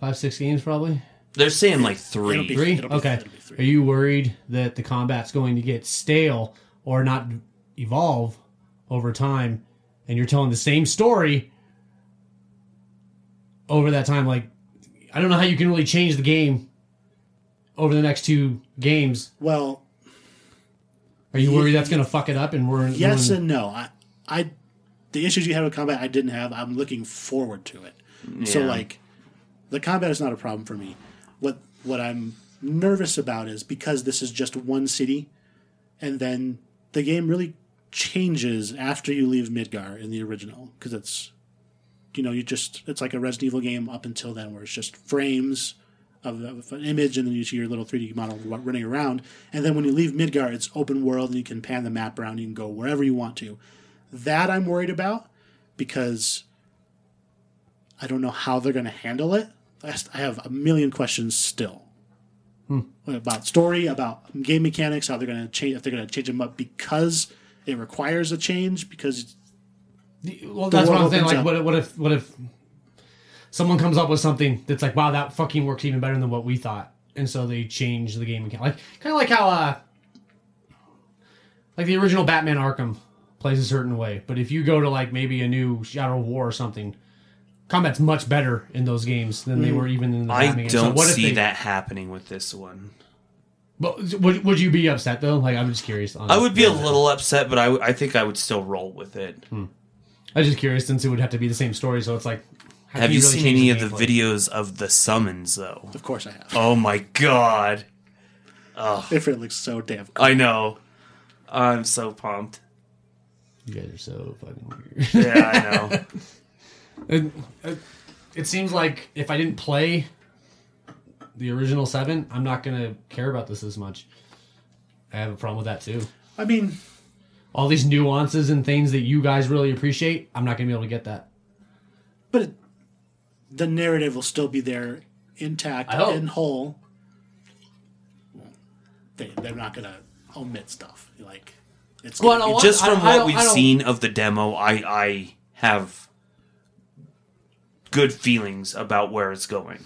[SPEAKER 4] five six games probably?
[SPEAKER 3] They're saying like
[SPEAKER 2] It'll
[SPEAKER 3] 3
[SPEAKER 2] be-
[SPEAKER 4] 3
[SPEAKER 2] it'll be-
[SPEAKER 4] okay.
[SPEAKER 2] it'll be three.
[SPEAKER 4] Are you worried that the combat's going to get stale or not evolve over time, and you're telling the same story over that time? Like, I don't know how you can really change the game over the next two games.
[SPEAKER 2] Well,
[SPEAKER 4] Are you worried that's going to fuck it up and we're
[SPEAKER 2] yes
[SPEAKER 4] ruin-
[SPEAKER 2] and no. I I the issues you had with combat, I didn't have. I'm looking forward to it. So
[SPEAKER 3] Yeah.
[SPEAKER 2] like the combat is not a problem for me. What what I'm nervous about is because this is just one city, and then the game really changes after you leave Midgar in the original because it's you know you just it's like a Resident Evil game up until then where it's just frames of, of an image and then you see your little 3D model running around and then when you leave Midgar it's open world and you can pan the map around you can go wherever you want to. That I'm worried about because I don't know how they're going to handle it. I have a million questions still about story, about game mechanics, how they're going to change, if they're going to change them up because it requires a change. Because
[SPEAKER 4] Well, that's what I'm saying. Like, what, if- what if what if someone comes up with something that's like, wow, that fucking works even better than what we thought, and so they change the game mechanic. Like, kind of like how, uh, like the original Batman Arkham plays a certain way, but if you go to like maybe a new Shadow of War or something, combat's much better in those games than they hmm. were even in the
[SPEAKER 3] I
[SPEAKER 4] Batman games. So
[SPEAKER 3] don't
[SPEAKER 4] what if
[SPEAKER 3] see
[SPEAKER 4] they-
[SPEAKER 3] that happening with this one.
[SPEAKER 4] But would, would you be upset though? Like, I'm just curious. On
[SPEAKER 3] I would be a little upset, but I, I think I would still roll with it. Hmm.
[SPEAKER 4] I'm just curious since it would have to be the same story. So it's like, how
[SPEAKER 3] Have
[SPEAKER 4] can
[SPEAKER 3] you
[SPEAKER 4] really
[SPEAKER 3] seen
[SPEAKER 4] change
[SPEAKER 3] any of the
[SPEAKER 4] gameplay?
[SPEAKER 3] videos of the summons though?
[SPEAKER 2] of course I have.
[SPEAKER 3] Oh my god! Oh.
[SPEAKER 2] If it looks so damn cool.
[SPEAKER 3] I know. I'm so pumped.
[SPEAKER 4] You guys are so fucking weird.
[SPEAKER 3] Yeah, I know.
[SPEAKER 4] It, it, it seems like if I didn't play the original seven, I'm not gonna care about this as much. I have a problem with that too.
[SPEAKER 2] I mean,
[SPEAKER 4] All these nuances and things that you guys really appreciate, I'm not gonna be able to get that.
[SPEAKER 2] but it, the narrative will still be there intact and whole. They, they're not to omit stuff. Like, it's
[SPEAKER 4] Well,
[SPEAKER 2] gonna
[SPEAKER 4] I
[SPEAKER 3] Just from
[SPEAKER 4] I
[SPEAKER 3] what
[SPEAKER 4] don't-
[SPEAKER 3] we've
[SPEAKER 4] I
[SPEAKER 3] seen of the demo, I I have good feelings about where it's going.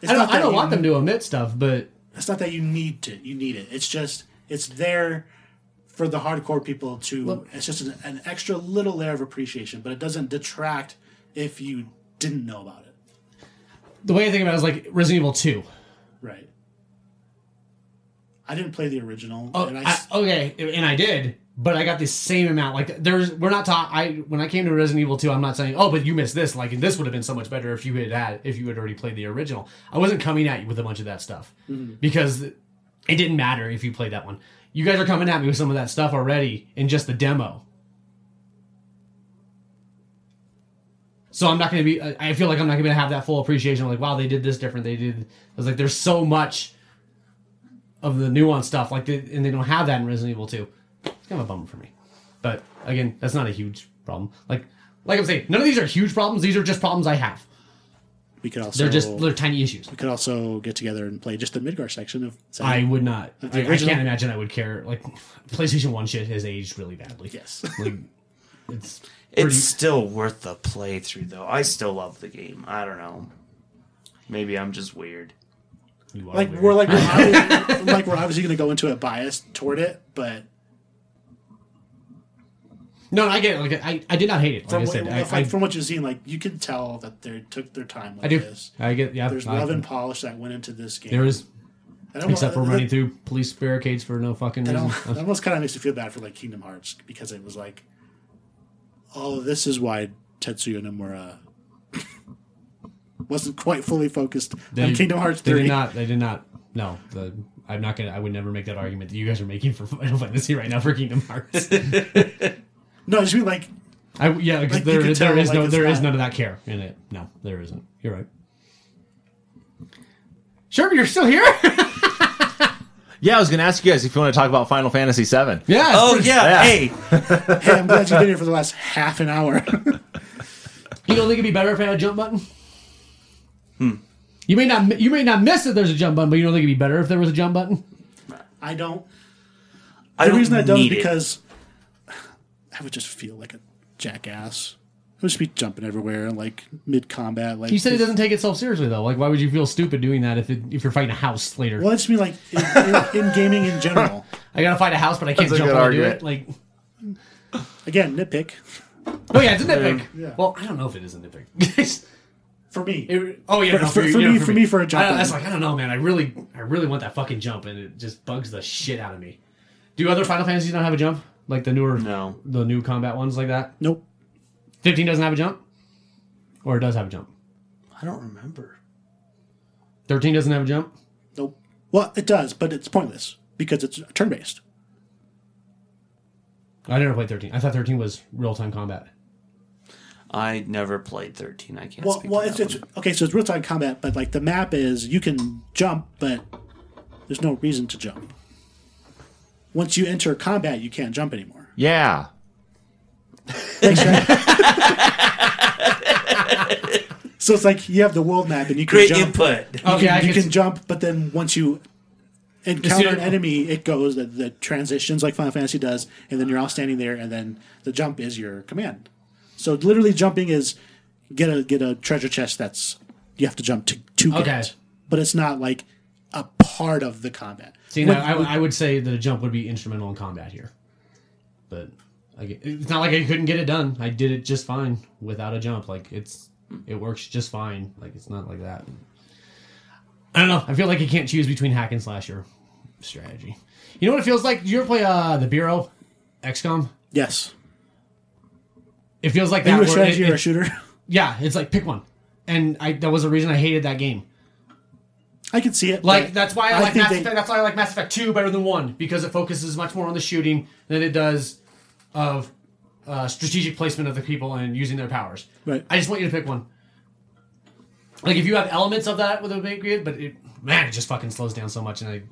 [SPEAKER 2] it's
[SPEAKER 4] I don't, I don't want them to omit stuff, but
[SPEAKER 2] it's not that you need to you need it it's just it's there for the hardcore people to
[SPEAKER 4] Look-
[SPEAKER 2] it's just an, an extra little layer of appreciation but it doesn't detract if you didn't know about it
[SPEAKER 4] the way I think about it is like Resident Evil Two.
[SPEAKER 2] right i didn't play the original
[SPEAKER 4] Oh,
[SPEAKER 2] and I,
[SPEAKER 4] I,
[SPEAKER 2] s-
[SPEAKER 4] okay, and I did, but I got the same amount. Like there's, we're not ta I when I came to Resident Evil Two, I'm not saying, oh, but you missed this. Like, this would have been so much better if you had had if you had already played the original. I wasn't coming at you with a bunch of that stuff mm-hmm. because it didn't matter if you played that one. You guys are coming at me with some of that stuff already in just the demo. So I'm not going to be. I feel like I'm not going to have that full appreciation. Like, wow, they did this different. They did. I was like, there's so much of the nuanced stuff, like, they, and they don't have that in Resident Evil 2. It's kind of a bummer for me. But again, that's not a huge problem. Like, like I'm saying, none of these are huge problems. These are just problems I have.
[SPEAKER 2] we could also
[SPEAKER 4] They're just they're tiny issues.
[SPEAKER 2] we could also get together and play just the midgar section of
[SPEAKER 4] I would not.
[SPEAKER 2] The
[SPEAKER 4] I, I can't imagine I would care. Like, PlayStation One shit has aged really badly.
[SPEAKER 2] yes
[SPEAKER 4] Like, it's
[SPEAKER 3] It's still worth the playthrough, though. I still love the game. I don't know. Maybe I'm just weird.
[SPEAKER 4] you are
[SPEAKER 2] like
[SPEAKER 4] weird.
[SPEAKER 2] we're like we're obviously, like we're obviously going to go into it biased toward it but
[SPEAKER 4] no, no, I get it. Like, I, I did not hate it. Like
[SPEAKER 2] from,
[SPEAKER 4] I said, I,
[SPEAKER 2] like,
[SPEAKER 4] I,
[SPEAKER 2] from what you've seen like you can tell that they took their time with
[SPEAKER 4] I do.
[SPEAKER 2] this
[SPEAKER 4] I get. Yeah,
[SPEAKER 2] there's
[SPEAKER 4] I-
[SPEAKER 2] love and polish that went into this game
[SPEAKER 4] there is,
[SPEAKER 2] I
[SPEAKER 4] except for
[SPEAKER 2] that-
[SPEAKER 4] running through police barricades for no fucking reason.
[SPEAKER 2] almost, that almost kind of makes me feel bad for like Kingdom Hearts because it was like, oh, this is why Tetsuya Nomura wasn't quite fully focused
[SPEAKER 4] They-
[SPEAKER 2] on Kingdom Hearts
[SPEAKER 4] They
[SPEAKER 2] three.
[SPEAKER 4] did not. They did not. No, the, I'm not gonna. I would never make that argument that you guys are making for Final Fantasy right now for Kingdom Hearts.
[SPEAKER 2] No, I just mean like
[SPEAKER 4] I yeah, because
[SPEAKER 2] Like,
[SPEAKER 4] there there
[SPEAKER 2] tell,
[SPEAKER 4] is
[SPEAKER 2] like,
[SPEAKER 4] no
[SPEAKER 2] it's
[SPEAKER 4] there is
[SPEAKER 2] not-
[SPEAKER 4] none of that care in it. No, there isn't. You're right. Sure, you're still here.
[SPEAKER 1] Yeah, I was going to ask you guys if you want to talk about Final Fantasy VII.
[SPEAKER 4] yeah.
[SPEAKER 3] Oh
[SPEAKER 4] it's-
[SPEAKER 3] yeah,
[SPEAKER 1] Yeah.
[SPEAKER 3] hey,
[SPEAKER 2] hey, I'm glad you've been here for the last half an hour.
[SPEAKER 4] You don't think it'd be better if I had a jump button? Hmm. You may not. You may not miss that there's a jump button, but you don't think it'd be better if there was a jump button?
[SPEAKER 2] I don't.
[SPEAKER 3] I
[SPEAKER 2] The
[SPEAKER 3] don't
[SPEAKER 2] reason I don't is
[SPEAKER 3] need it.
[SPEAKER 2] because I would just feel like a jackass. I would just be jumping everywhere, like mid combat. Like
[SPEAKER 4] You said it doesn't take itself seriously though. Like, why would you feel stupid doing that if it, if you're fighting a house later?
[SPEAKER 2] Well, it's just mean like in, in, in gaming in general.
[SPEAKER 4] I gotta fight a house, but I can't
[SPEAKER 1] That's
[SPEAKER 4] jump
[SPEAKER 1] good
[SPEAKER 4] do it. Like,
[SPEAKER 2] Again, nitpick
[SPEAKER 4] oh yeah, it's a nitpick.
[SPEAKER 2] Yeah.
[SPEAKER 4] Well, I don't know if it is a nitpick.
[SPEAKER 2] for me.
[SPEAKER 4] It- oh yeah,
[SPEAKER 2] For-
[SPEAKER 4] no,
[SPEAKER 2] for-
[SPEAKER 4] you,
[SPEAKER 2] for
[SPEAKER 4] yeah,
[SPEAKER 2] me- for me, for a jump
[SPEAKER 4] I, that's like I don't know, man. I really, I really want that fucking jump, and it just bugs the shit out of me. Do other Final Fantasies not have a jump? Like the newer,
[SPEAKER 3] No.
[SPEAKER 4] the new combat ones like that.
[SPEAKER 2] Nope.
[SPEAKER 4] Fifteen doesn't have a jump, or it does have a jump.
[SPEAKER 3] I don't remember.
[SPEAKER 4] Thirteen doesn't have a jump.
[SPEAKER 2] Nope. Well, it does, but it's pointless because it's turn based.
[SPEAKER 4] I never played 13. I thought 13 was real time combat.
[SPEAKER 3] I never played 13. I can't
[SPEAKER 2] Well,
[SPEAKER 3] speak
[SPEAKER 2] well,
[SPEAKER 3] to
[SPEAKER 2] it's,
[SPEAKER 3] that
[SPEAKER 2] it's
[SPEAKER 3] one.
[SPEAKER 2] okay. So it's real time combat, but like the map is you can jump, but there's no reason to jump. Once you enter combat, you can't jump anymore.
[SPEAKER 1] Yeah.
[SPEAKER 2] Thanks, Ryan. so it's like you have the world map and you can
[SPEAKER 3] Great
[SPEAKER 2] jump.
[SPEAKER 3] input.
[SPEAKER 2] You,
[SPEAKER 4] Okay,
[SPEAKER 2] can, you
[SPEAKER 4] can
[SPEAKER 2] can jump, but then once you encounter an enemy, it goes the, the transitions like Final Fantasy does, and then you're all standing there, and then the jump is your command. So literally, jumping is get a get a treasure chest that's you have to jump to to get,
[SPEAKER 4] Okay.
[SPEAKER 2] but it's not like a part of the combat.
[SPEAKER 4] See,
[SPEAKER 2] When-
[SPEAKER 4] now, I, I would say that a jump would be instrumental in combat here. But I it's not like I couldn't get it done. I did it just fine without a jump. Like it's it works just fine. Like it's not like that. I don't know. I feel like you can't choose between hack and slash or strategy. You know what it feels like? Did you ever play uh, the Bureau XCOM?
[SPEAKER 2] yes,
[SPEAKER 4] It feels like
[SPEAKER 2] are you
[SPEAKER 4] that.
[SPEAKER 2] a strategy
[SPEAKER 4] it-
[SPEAKER 2] or a shooter?
[SPEAKER 4] yeah, it's like pick one. And I that was the reason I hated that game.
[SPEAKER 2] I can see it.
[SPEAKER 4] Like that's why I, like Mass
[SPEAKER 2] they-
[SPEAKER 4] Effect. That's why I like Mass Effect Two better than One because it focuses much more on the shooting than it does of uh, strategic placement of the people and using their powers.
[SPEAKER 2] Right.
[SPEAKER 4] I just want you to pick one. Like if you have elements of that with a big grid, but it man, it just fucking slows down so much. And I,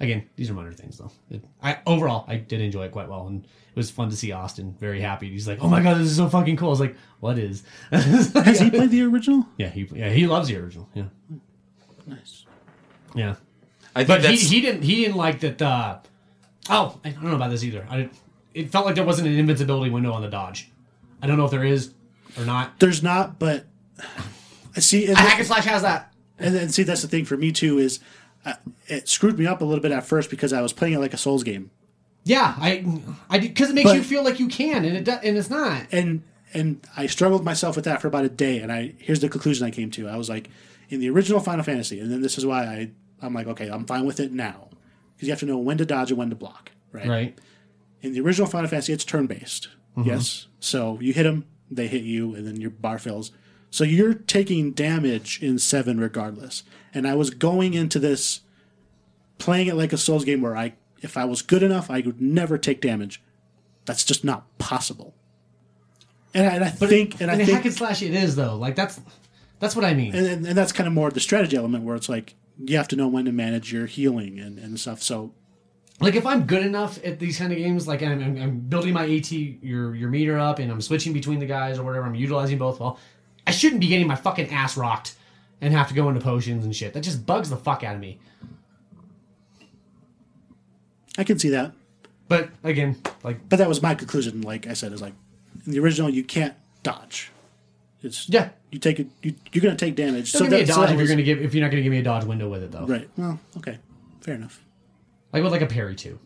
[SPEAKER 4] again, these are minor things though. It, I overall I did enjoy it quite well, and it was fun to see Austin very happy. He's like, "Oh my god, this is so fucking cool." I was like, "What is?"
[SPEAKER 2] Has he played the original?
[SPEAKER 4] yeah, he yeah he loves the original. Yeah,
[SPEAKER 2] Nice.
[SPEAKER 4] yeah.
[SPEAKER 3] I think
[SPEAKER 4] But he,
[SPEAKER 3] that's
[SPEAKER 4] he didn't he didn't like that. Uh, oh, I don't know about this either. I, it felt like there wasn't an invincibility window on the dodge. I don't know if there is or not.
[SPEAKER 2] There's not, but I see. And,
[SPEAKER 4] A hack and slash has that.
[SPEAKER 2] and then see that's the thing for me too is uh, it screwed me up a little bit at first because I was playing it like a Souls game,
[SPEAKER 4] Yeah, I I because it makes
[SPEAKER 2] But-
[SPEAKER 4] you feel like you can, and it do, and it's not.
[SPEAKER 2] and and I struggled myself with that for about a day. And I here's the conclusion I came to. I was like, in the original Final Fantasy, and then this is why I I'm like, okay, I'm fine with it now because you have to know when to dodge and when to block, right?
[SPEAKER 4] Right.
[SPEAKER 2] In the original Final Fantasy, it's turn based. Mm-hmm. Yes, so you hit them, they hit you, and then your bar fills. So you're taking damage in seven regardless. And I was going into this playing it like a Souls game where I, if I was good enough, I would never take damage. That's just not possible. And I, and I think, and I
[SPEAKER 4] in
[SPEAKER 2] think,
[SPEAKER 4] hack and slash, it is though. Like that's that's what I mean.
[SPEAKER 2] and, and, and that's kind of more the strategy element where it's like you have to know when to manage your healing and, and stuff. So
[SPEAKER 4] like if I'm good enough at these kind of games, like I'm, I'm, I'm building my AT your your meter up, and I'm switching between the guys or whatever. I'm utilizing both well. I shouldn't be getting my fucking ass rocked and have to go into potions and shit. That just bugs the fuck out of me.
[SPEAKER 2] I can see that.
[SPEAKER 4] But again, like
[SPEAKER 2] But that was my conclusion. Like I said, is like in the original, you can't dodge. It's
[SPEAKER 4] yeah,
[SPEAKER 2] you take it. You, you're going to take damage.
[SPEAKER 4] don't give me a
[SPEAKER 2] that-
[SPEAKER 4] dodge
[SPEAKER 2] that
[SPEAKER 4] if you're
[SPEAKER 2] was-
[SPEAKER 4] gonna give if you're not gonna give me a dodge window with it though.
[SPEAKER 2] right. Well, okay, fair enough.
[SPEAKER 4] Like with like a parry too.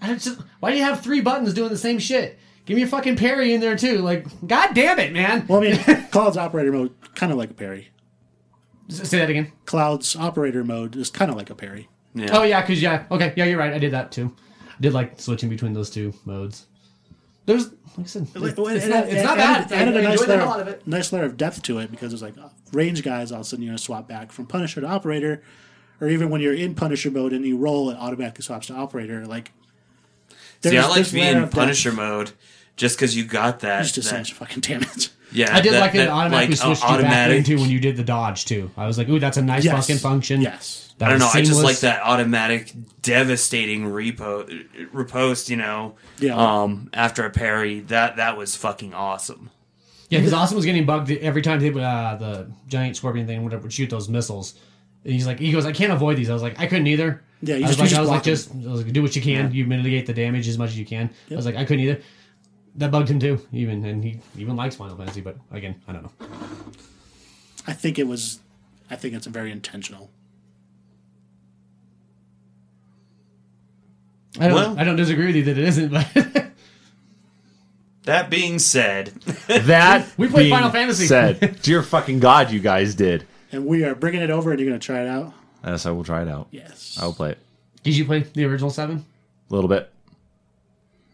[SPEAKER 4] And it's just, why do you have three buttons doing the same shit? Give me a fucking parry in there too. Like, god damn it, man.
[SPEAKER 2] Well, I mean, Cloud's operator mode kind of like a parry.
[SPEAKER 4] S- Say that again.
[SPEAKER 2] Cloud's operator mode is kind of like a parry.
[SPEAKER 3] yeah.
[SPEAKER 4] Oh yeah, because yeah, okay, yeah, you're right. I did that too. I did like switching between those two modes. There's, like I said, it's,
[SPEAKER 2] Well,
[SPEAKER 4] it's not, it's not
[SPEAKER 2] and-
[SPEAKER 4] bad.
[SPEAKER 2] Added a nice layer,
[SPEAKER 4] hell out of
[SPEAKER 2] of,
[SPEAKER 4] it.
[SPEAKER 2] nice layer of depth to it because it's like uh, range guys. All of a sudden, you're gonna swap back from Punisher to Operator, or even when you're in Punisher mode and you roll, it automatically swaps to Operator. Like,
[SPEAKER 3] See, I like being in
[SPEAKER 2] of depth.
[SPEAKER 3] Punisher mode just because you got that.
[SPEAKER 2] Just to so
[SPEAKER 3] that-
[SPEAKER 2] much fucking damage.
[SPEAKER 3] yeah,
[SPEAKER 4] I did
[SPEAKER 3] that-
[SPEAKER 4] like it automatically
[SPEAKER 3] like, uh,
[SPEAKER 4] switched you back
[SPEAKER 3] automatic.
[SPEAKER 4] into when you did the dodge too. I was like, ooh, that's a nice
[SPEAKER 2] Yes.
[SPEAKER 4] fucking function.
[SPEAKER 2] Yes.
[SPEAKER 4] That
[SPEAKER 3] I don't know.
[SPEAKER 4] was
[SPEAKER 3] I just like that automatic, devastating repo riposte. You know,
[SPEAKER 2] Yeah.
[SPEAKER 3] um, after a parry, that that was fucking awesome.
[SPEAKER 4] Yeah, because Austin was getting bugged every time they, uh, the giant scorpion thing whatever would shoot those missiles. And he's like, he goes, I can't avoid these. I was like, I couldn't either.
[SPEAKER 2] Yeah, you
[SPEAKER 4] I was
[SPEAKER 2] just-
[SPEAKER 4] like,
[SPEAKER 2] you
[SPEAKER 4] I was
[SPEAKER 2] just
[SPEAKER 4] like, just I was like, do what you can. You mitigate the damage as much as you can. I was like, I couldn't either. That bugged him too, even, and he even likes Final Fantasy, but again, I don't know.
[SPEAKER 2] I think it was. I think it's a very intentional.
[SPEAKER 4] I don't,
[SPEAKER 3] Well-
[SPEAKER 4] I don't disagree with you that it isn't, but
[SPEAKER 3] That being said,
[SPEAKER 1] That
[SPEAKER 4] We played
[SPEAKER 1] being
[SPEAKER 4] Final Fantasy.
[SPEAKER 1] Said, dear fucking god, you guys did.
[SPEAKER 2] And we are bringing it over, and you're gonna try it out.
[SPEAKER 1] Yes, I will try it out.
[SPEAKER 2] Yes.
[SPEAKER 1] I will play it
[SPEAKER 4] did you play the original seven?
[SPEAKER 1] a little bit.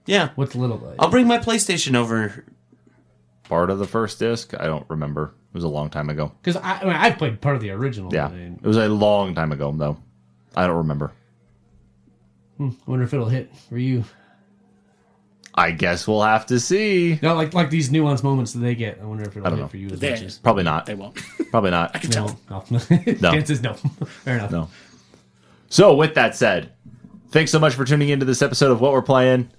[SPEAKER 3] yeah,
[SPEAKER 4] What's a little bit?
[SPEAKER 3] I'll bring my PlayStation over.
[SPEAKER 1] Part of the first disc, I don't remember. It was a long time ago.
[SPEAKER 4] Because I, I mean, I've played part of the original.
[SPEAKER 1] Yeah,
[SPEAKER 4] and
[SPEAKER 1] it was a long time ago though. I don't remember.
[SPEAKER 4] I wonder if it'll hit for you.
[SPEAKER 1] I guess we'll have to see.
[SPEAKER 4] No, like like these nuanced moments that they get. I wonder if it'll hit
[SPEAKER 1] know.
[SPEAKER 4] for you as
[SPEAKER 2] They-
[SPEAKER 4] much as.
[SPEAKER 1] Probably not.
[SPEAKER 2] They won't.
[SPEAKER 1] Probably not.
[SPEAKER 2] I can
[SPEAKER 4] No,
[SPEAKER 2] tell.
[SPEAKER 4] no.
[SPEAKER 1] No.
[SPEAKER 4] The answer is no. Fair enough.
[SPEAKER 1] No. So, with that said, thanks so much for tuning into this episode of What We're Playing.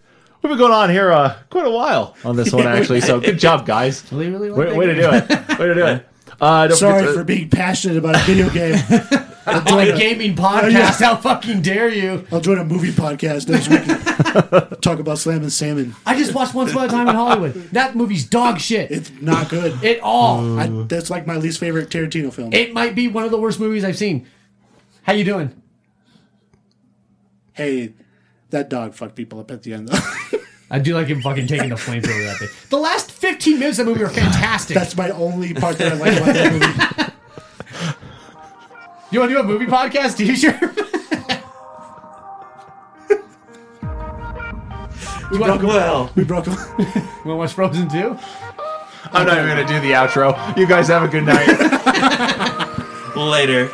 [SPEAKER 1] We've been going on here uh, quite a while on this one, actually. So, good job, guys.
[SPEAKER 4] Really, really
[SPEAKER 1] Way, way to do it. Way to do it. Uh, don't
[SPEAKER 2] Sorry
[SPEAKER 1] to-
[SPEAKER 2] for being passionate about a video game. I'll join
[SPEAKER 4] a gaming oh, podcast,
[SPEAKER 2] yeah.
[SPEAKER 4] how fucking dare you?
[SPEAKER 2] I'll join a movie podcast next week. Talk about slamming salmon.
[SPEAKER 4] I just watched Once Upon a Time in Hollywood. That movie's dog shit.
[SPEAKER 2] It's not good.
[SPEAKER 4] at all.
[SPEAKER 2] I, that's like my least favorite Tarantino film.
[SPEAKER 4] It might be one of the worst movies I've seen. How you doing?
[SPEAKER 2] hey, that dog fucked people up at the end. though.
[SPEAKER 4] I do like him fucking taking the flamethrower that thing. The last 15 minutes of the movie are fantastic.
[SPEAKER 2] that's my only part that I like about that movie.
[SPEAKER 4] You want to do a movie podcast? You sure? we want,
[SPEAKER 3] Well,
[SPEAKER 2] We broke
[SPEAKER 4] to watch Frozen 2?
[SPEAKER 1] I'm not even going to do the outro. You guys have a good night.
[SPEAKER 3] later.